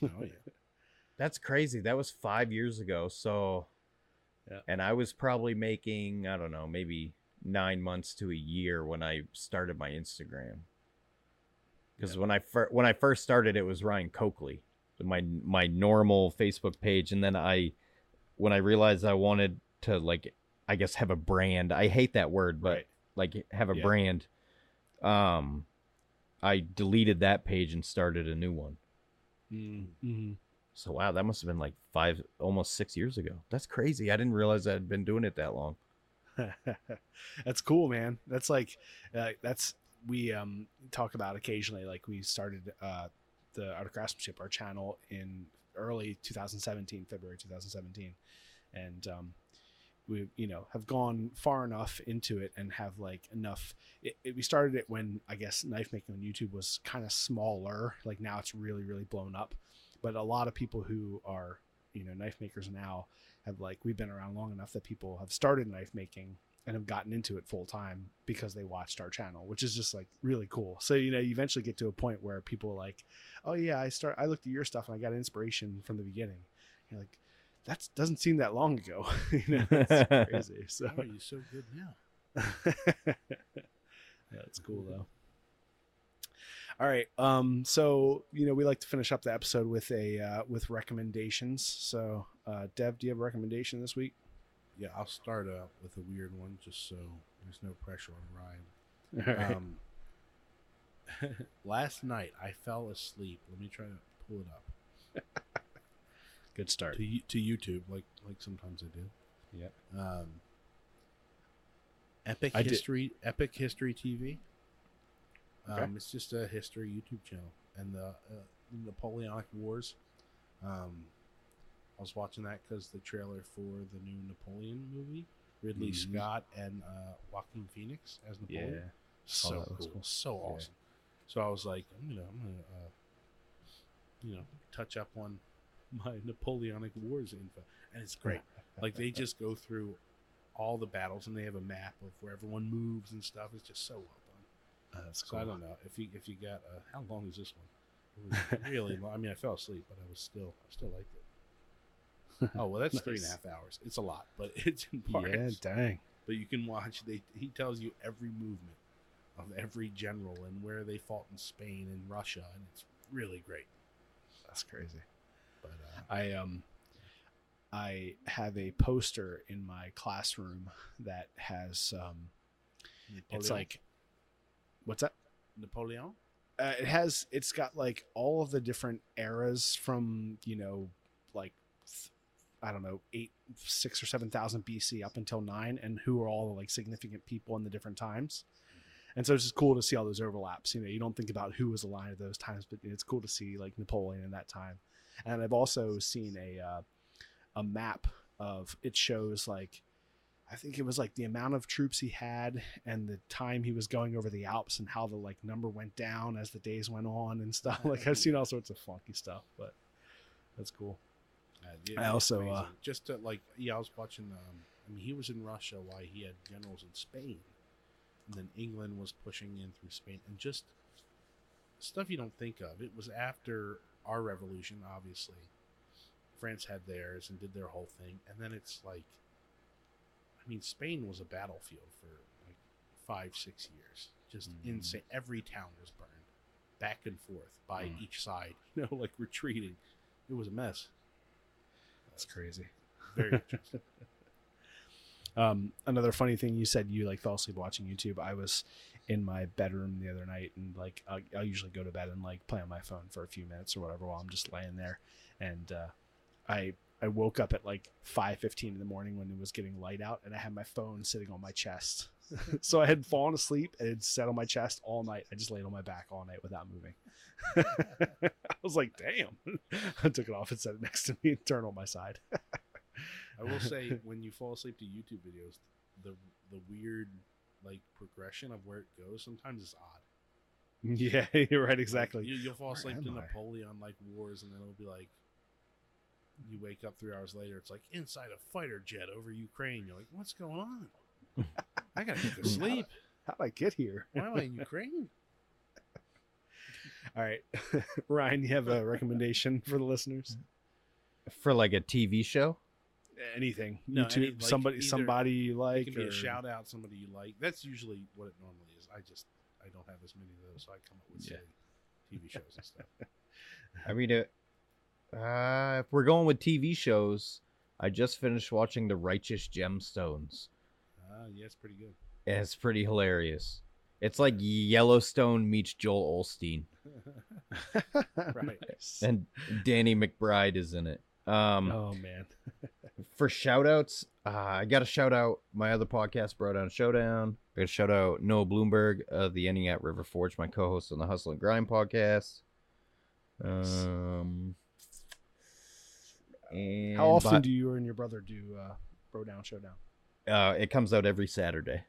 *laughs* Oh yeah. That's crazy. That was five years ago. So, Yeah. and I was probably making I don't know, maybe nine months to a year when I started my Instagram. Because when I fir- when I first started, it was Ryan Coakley, my my normal Facebook page, and then I, when I realized I wanted to like, I guess have a brand. I hate that word, but Right. like have a Yeah. brand. Um, I deleted that page and started a new one. mm-hmm. So wow, that must have been like five, almost six years ago. That's crazy. I didn't realize I had been doing it that long. *laughs* that's cool man that's like uh, that's we um talk about occasionally like we started uh the art of craftsmanship our channel in early 2017 february 2017 and um we you know have gone far enough into it and have like enough it, it- we started it when i guess knife making on youtube was kind of smaller. Like now it's really really blown up. But a lot of people who are you know knife makers now have like we've been around long enough that people have started knife making and have gotten into it full time because they watched our channel, which is just like really cool. So you know, you eventually get to a point where people are like, "Oh yeah, I start. I looked at your stuff and I got inspiration from the beginning." You're like, "That doesn't seem that long ago." *laughs* you know, that's *laughs* crazy. So How are you so good now? *laughs* yeah, it's cool though. All right. Um, so you know, we like to finish up the episode with a uh, with recommendations. So, uh, Dev, do you have a recommendation this week? Yeah, I'll start out with a weird one just so there's no pressure on Ryan. *laughs* Um, *laughs* last night I fell asleep. Let me try to pull it up *laughs* Good start. to to YouTube, like like sometimes I do. Yep. Um, Epic I did- History, Epic History TV. Okay. Um, it's just a history YouTube channel, and the uh, Napoleonic Wars. Um, I was watching that because the trailer for the new Napoleon movie, Ridley Mhm. Scott and uh, Joaquin Phoenix as Napoleon. Yeah. so Oh, cool, cool. so Yeah. awesome. So I was like, I'm gonna, I'm gonna, uh, you know, touch up on my *laughs* Napoleonic Wars info, and it's great. *laughs* like they just go through all the battles, and they have a map of where everyone moves and stuff. It's just so well done. Uh, that's So I don't know if you if you got uh, how long is this one? It was really *laughs* long. I mean, I fell asleep, but I was still I still liked it. Oh well, that's three and a Nice. half hours. It's a lot, but *laughs* it's in parts. Yeah, dang. But you can watch. They he tells you every movement of every general and where they fought in Spain and Russia, and it's really great. That's crazy. But uh, I um I have a poster in my classroom that has um it's like what's that? Napoleon. Uh, it has it's got like all of the different eras from, you know, like I don't know, eight, six or seven thousand BC up until nine, and who are all the like significant people in the different times. And so it's just cool to see all those overlaps. You know, you don't think about who was alive at those times, but it's cool to see like Napoleon in that time. And I've also seen a uh, a map of it shows like I think it was like the amount of troops he had and the time he was going over the Alps and how the like number went down as the days went on and stuff. *laughs* Like I've seen all sorts of funky stuff, but that's cool. Uh, yeah, I also, uh, just to, like yeah, I was watching. Um, I mean, he was in Russia while he had generals in Spain, and then England was pushing in through Spain, and just stuff you don't think of. It was after our revolution, obviously. France had theirs and did their whole thing, and then it's like, I mean, Spain was a battlefield for like five, six years. Just Mhm. insane. Every town was burned. back and forth by Mm. each side, *laughs* you know, like retreating. It was a mess. That's crazy. Very interesting. *laughs* Um, another funny thing you said you like fell asleep watching YouTube. I was in my bedroom the other night and like I'll, I'll usually go to bed and like play on my phone for a few minutes or whatever while I'm just laying there. And uh, I I woke up at like five fifteen in the morning when it was getting light out and I had my phone sitting on my chest. *laughs* so I had fallen asleep and it sat on my chest all night. I just laid on my back all night without moving. *laughs* I was like, damn. *laughs* I took it off and set it next to me and turned on my side. I will say when you fall asleep to YouTube videos, the the weird like progression of where it goes sometimes is odd. yeah, you're right. Like, Exactly. you, you'll fall asleep to I? Napoleon like wars, and then it'll be like you wake up three hours later. It's like inside a fighter jet over Ukraine. You're like, what's going on? I gotta get to sleep. How'd I get here? Why am I in Ukraine? All right, *laughs* Ryan, you have a recommendation for the listeners? For like a TV show? Anything? No, YouTube, any- like, somebody, either- somebody you It like, can be or- a shout out, somebody you like. That's usually what it normally is. I just I don't have as many of those, so I come up with Yeah. TV shows and stuff. *laughs* I mean, it, uh, if we're going with TV shows, I just finished watching The Righteous Gemstones. Ah, yeah, it's pretty good. and It's pretty hilarious. It's like Yellowstone meets Joel Osteen, *laughs* Right. *laughs* And Danny McBride is in it. Um, oh man, *laughs* for shout outs, uh, I got to shout out my other podcast, Bro Down Showdown. I got to shout out Noah Bloomberg of the Entiat River Forge, my co host on the Hustle and Grind podcast. Um, and how often by- do you and your brother do uh, Bro Down Showdown? Uh, it comes out every Saturday.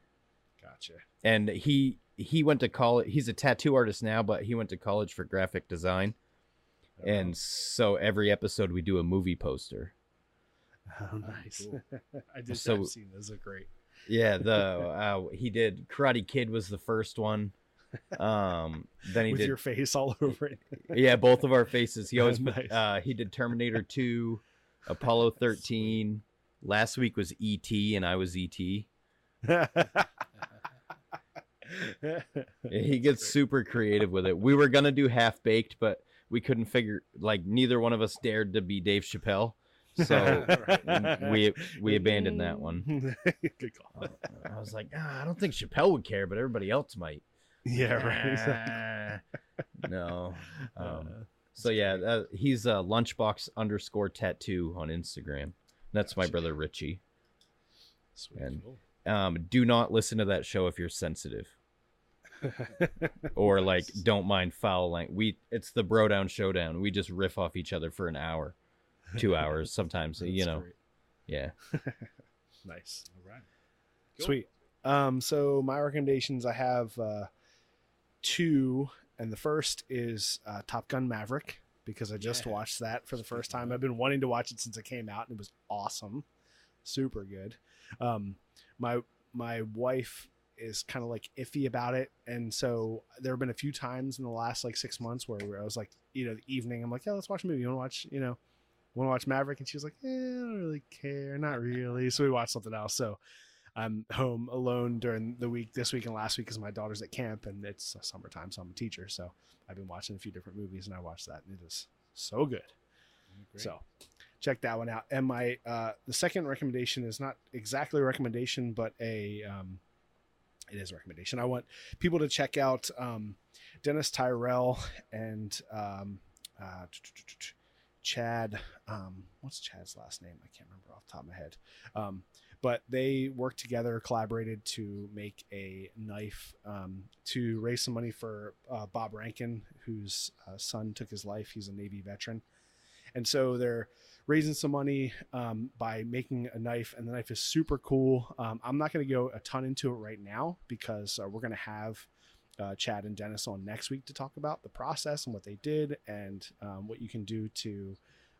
Gotcha. And he he went to college. He's a tattoo artist now, but he went to college for graphic design. And so every episode we do a movie poster. Oh, *laughs* nice. cool. *laughs* I did. So- I've seen those. Are great. Yeah, the *laughs* uh, he did Karate Kid was the first one. Um, then he With did your face all over it. yeah, both of our faces. He always put- Nice. uh, he did Terminator Two, Apollo thirteen. Last week was ET, and I was ET. *laughs* He gets super creative with it. We were gonna do half baked, but we couldn't figure like neither one of us dared to be Dave Chappelle, so *laughs* we we abandoned that one. *laughs* Good call. I was like, ah, I don't think Chappelle would care, but everybody else might. Yeah, right. Ah, no. Um, Uh, so yeah, uh, he's uh, lunchbox underscore tattoo on Instagram. That's my brother Richie. Sweet. And um, do not listen to that show if you're sensitive or *laughs* like don't mind foul language. We it's the bro down showdown. We just riff off each other for an hour, two hours *laughs* sometimes. you know, great. yeah. *laughs* Nice. All right. Cool. Sweet. Um, so my recommendations, I have uh, two, and the first is uh, Top Gun Maverick because I just Yeah. watched that for the first time. I've been wanting to watch it since it came out, and it was awesome, super good. Um, my my wife is kind of like iffy about it, and so there have been a few times in the last like six months where I was like, you know, the evening, I'm like, yeah, let's watch a movie. You want to watch, you know, want to watch Maverick? And she was like, eh, I don't really care, not really. So we watched something else. So I'm home alone during the week this week and last week because my daughter's at camp and it's summertime, so I'm a teacher. So I've been watching a few different movies and I watched that and it is so good. Great. So check that one out. And my uh, the second recommendation is not exactly a recommendation, but a um, it is a recommendation. I want people to check out um, Dennis Tyrell and um, uh, Chad. Um, what's Chad's last name? I can't remember off the top of my head. Um, but they worked together, collaborated to make a knife um, to raise some money for uh, Bob Rankin, whose uh, son took his life. He's a Navy veteran. And so they're raising some money um, by making a knife, and the knife is super cool. Um, I'm not going to go a ton into it right now because uh, we're going to have uh, Chad and Dennis on next week to talk about the process and what they did and um, what you can do to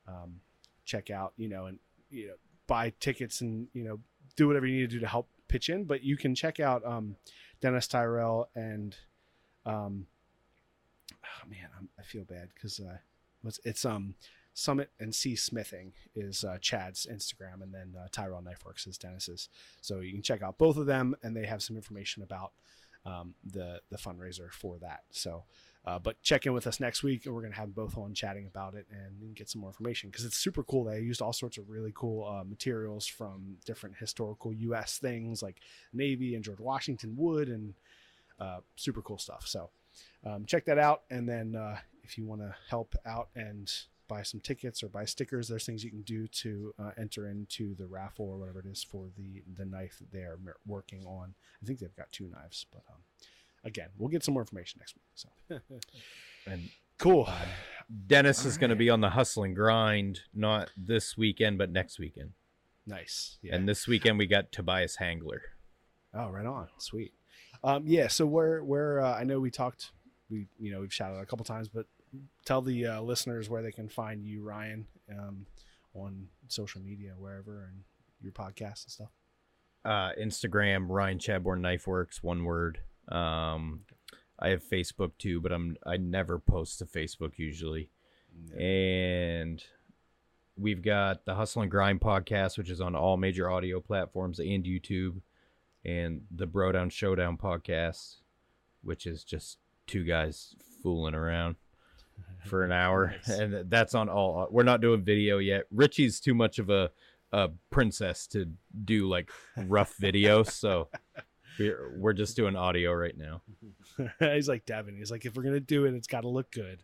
um, check out, you know, and you know, buy tickets and you know, do whatever you need to do to help pitch in. But you can check out um, Dennis Tyrell and um, oh man, I'm, I feel bad because uh, what's it's um Summit and Sea Smithing is uh, Chad's Instagram, and then uh, Tyrell Knifeworks is Dennis's. So you can check out both of them, and they have some information about um, the the fundraiser for that. So. Uh, but check in with us next week, and we're gonna have both on chatting about it and get some more information because it's super cool. They used all sorts of really cool uh, materials from different historical U.S. things like Navy and George Washington wood and uh, super cool stuff. So um, check that out, and then uh, if you want to help out and buy some tickets or buy stickers, there's things you can do to uh, enter into the raffle or whatever it is for the the knife that they are working on. I think they've got two knives, but um, again, we'll get some more information next week. So *laughs* And cool. Dennis is going to be on the hustle and grind, not this weekend, but next weekend. Nice. Yeah. And this weekend we got Tobias Hangler. Oh, right on. Sweet. Um, yeah. So where where uh, I know we talked, we you know we've shouted out a couple times, but tell the uh, listeners where they can find you, Ryan, um, on social media, wherever, and your podcast and stuff. Uh, Instagram Ryan Chadbourne Knife Works, one word. Um, I have Facebook too, but I'm I never post to Facebook usually. And we've got the Hustle and Grind podcast, which is on all major audio platforms and YouTube, and the Bro Down Showdown podcast, which is just two guys fooling around *laughs* for an hour, Nice. *laughs* and that's on all. We're not doing video yet. Richie's too much of a a princess to do like rough videos, so *laughs* we're we're just doing audio right now. *laughs* He's like Devon. He's like, if we're gonna do it, it's got to look good.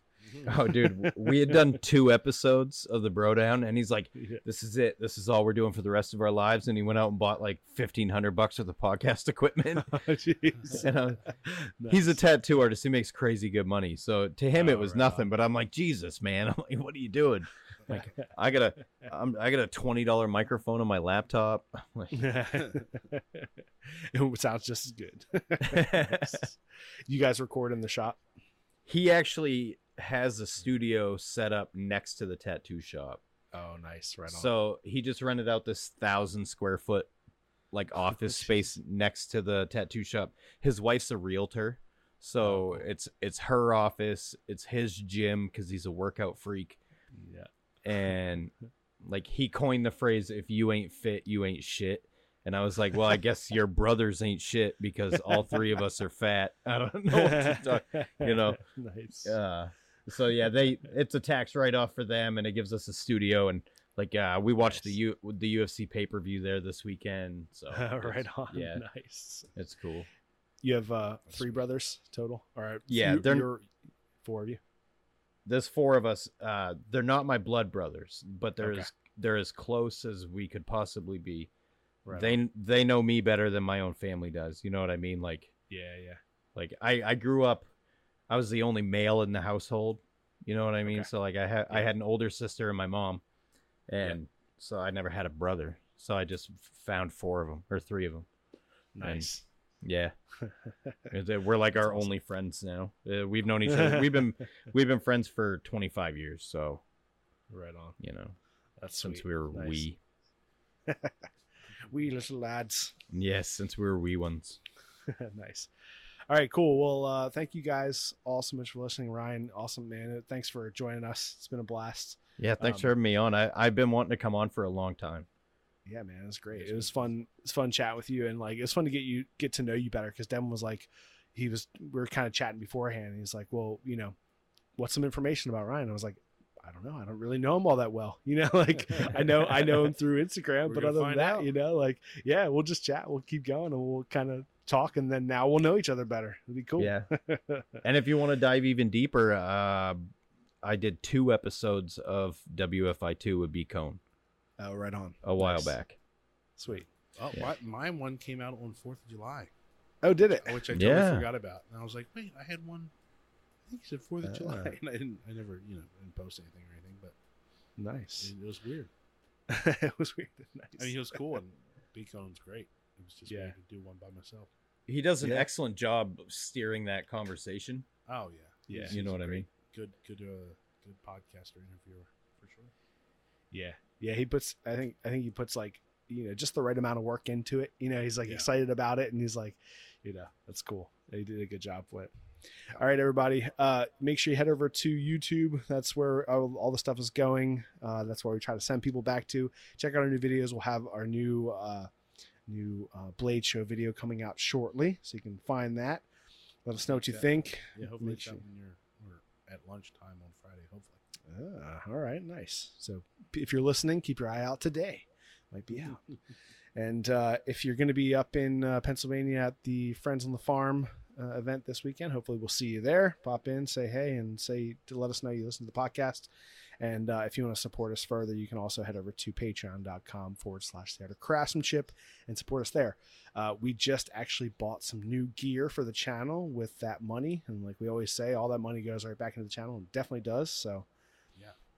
Oh, dude, we had done *laughs* two episodes of the Bro Down, and he's like, "This is it. This is all we're doing for the rest of our lives." And he went out and bought like fifteen hundred bucks worth of podcast *laughs* equipment. Oh, jeez. And, uh, He's a tattoo artist. He makes crazy good money. So to him, Oh, it was right nothing. on. But I'm like, Jesus, man. I'm like, what are you doing? Like, *laughs* I got a, I'm, I got a twenty dollar microphone on my laptop. *laughs* Like, *laughs* it sounds just as good. you guys record in the shop? he actually has a studio set up next to the tattoo shop. Oh, nice. Right on. So he just rented out this thousand square foot like office space next to the tattoo shop. His wife's a realtor. So Oh, cool. it's it's her office, it's his gym cuz he's a workout freak yeah. And like he coined the phrase if you ain't fit, you ain't shit. And I was like, well, I guess your brothers ain't shit because all three of us are fat. *laughs* I don't know what to talk, you know. *laughs* nice. Uh, so yeah, they it's a tax write off for them, and it gives us a studio and like uh, we watched the U the UFC pay per view there this weekend. So *laughs* right on. yeah, Nice. it's cool. You have uh, three brothers total? All right. Yeah, you, they're- four of you. There's four of us. Uh, they're not my blood brothers, but they're Okay. as they're as close as we could possibly be. Right they they know me better than my own family does. You know what I mean? Like Yeah, yeah. like I I grew up. I was the only male in the household. You know what I mean? Okay. So like I had I had an older sister and my mom, and so I never had a brother. So I just found four of them or three of them. Nice. Yeah, *laughs* we're like our only friends now. Uh, we've known each *laughs* other. We've been we've been friends for 25 years. So right on. you know That's since sweet. we were Nice. wee. *laughs* wee little lads. Yes, since we were wee ones. nice. All right, cool. Well, uh, thank you guys all so much for listening. Ryan, awesome man. Thanks for joining us. It's been a blast. Yeah, thanks Um, for having me on. I I've been wanting to come on for a long time. Yeah, man, it was great. It was fun. It's fun chat with you, and like it was fun to get you get to know you better. Because Devon was like, he was we were kind of chatting beforehand. And he's like, well, you know, what's some information about Ryan? I was like, I don't know. I don't really know him all that well. *laughs* You know, like I know I know him through Instagram, *laughs* but other than that, out. you know, like yeah, we'll just chat. We'll keep going, and we'll kind of talk, and then now we'll know each other better. It'll be cool. Yeah. *laughs* and if you want to dive even deeper, uh, I did two episodes of WFI2 with B Cone oh, right on. a while Nice. back. Sweet. Oh, Yeah. my, my one came out on Fourth of July, Oh, did it? which I totally Yeah. forgot about. And I was like, wait, I had one. I think he said Fourth of July, Ah. *laughs* and I didn't. I never, you know, didn't post anything or anything. But Nice. it, it was weird. *laughs* it was weird. *laughs* Nice. I mean, he was cool, and Beacon's great. It was just Yeah. weird to do one by myself. He does an Yeah. excellent job of steering that conversation. Oh yeah, Yeah. He's- You know he's what I mean? Good, good, uh, good podcaster interviewer for sure. Yeah, yeah. He puts. I think. I think he puts like you know just the right amount of work into it. You know, he's like Yeah. excited about it, and he's like, you know, that's cool. He did a good job with it. All right, everybody. Uh, make sure you head over to YouTube. That's where all, the stuff is going. Uh, that's where we try to send people back to. Check out our new videos. We'll have our new uh, new uh, Blade Show video coming out shortly, so you can find that. Let us know what you think. Yeah, hopefully Make it's sure- out when you're or at lunchtime on Friday. Hopefully. Ah, all right, nice. So if you're listening, keep your eye out today. Might be out. *laughs* and uh, if you're going to be up in uh, Pennsylvania at the Friends on the Farm uh, event this weekend, hopefully we'll see you there. Pop in, say hey, and say to let us know you listen to the podcast. And uh, if you want to support us further, you can also head over to patreon.com forward slash the art of craftsmanship and support us there. Uh, we just actually bought some new gear for the channel with that money. And like we always say, all that money goes right back into the channel and definitely does. So.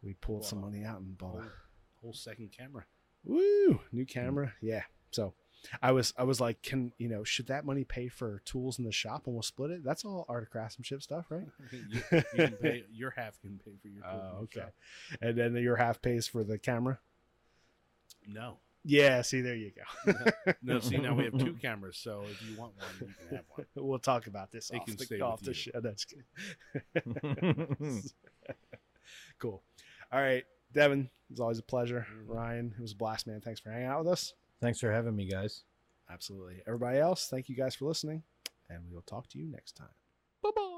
We pulled some money out and bought Whole, a whole second camera. woo new hmm. camera. Yeah. So I was I was like, can you know, should that money pay for tools in the shop and we'll split it? That's all art of craftsmanship stuff, right? *laughs* you, you can pay, *laughs* your half can pay for your. Oh, tool okay. shop. And then your half pays for the camera. No, Yeah, see there you go. no. See, now we have two *laughs* cameras, so if you want one, you can have one. we'll talk about this It off can the, stay off with the you. show. That's good. cool. All right, Devon, it's always a pleasure. Ryan, it was a blast, man. Thanks for hanging out with us. Thanks for having me, guys. Absolutely. Everybody else, thank you guys for listening, and we will talk to you next time.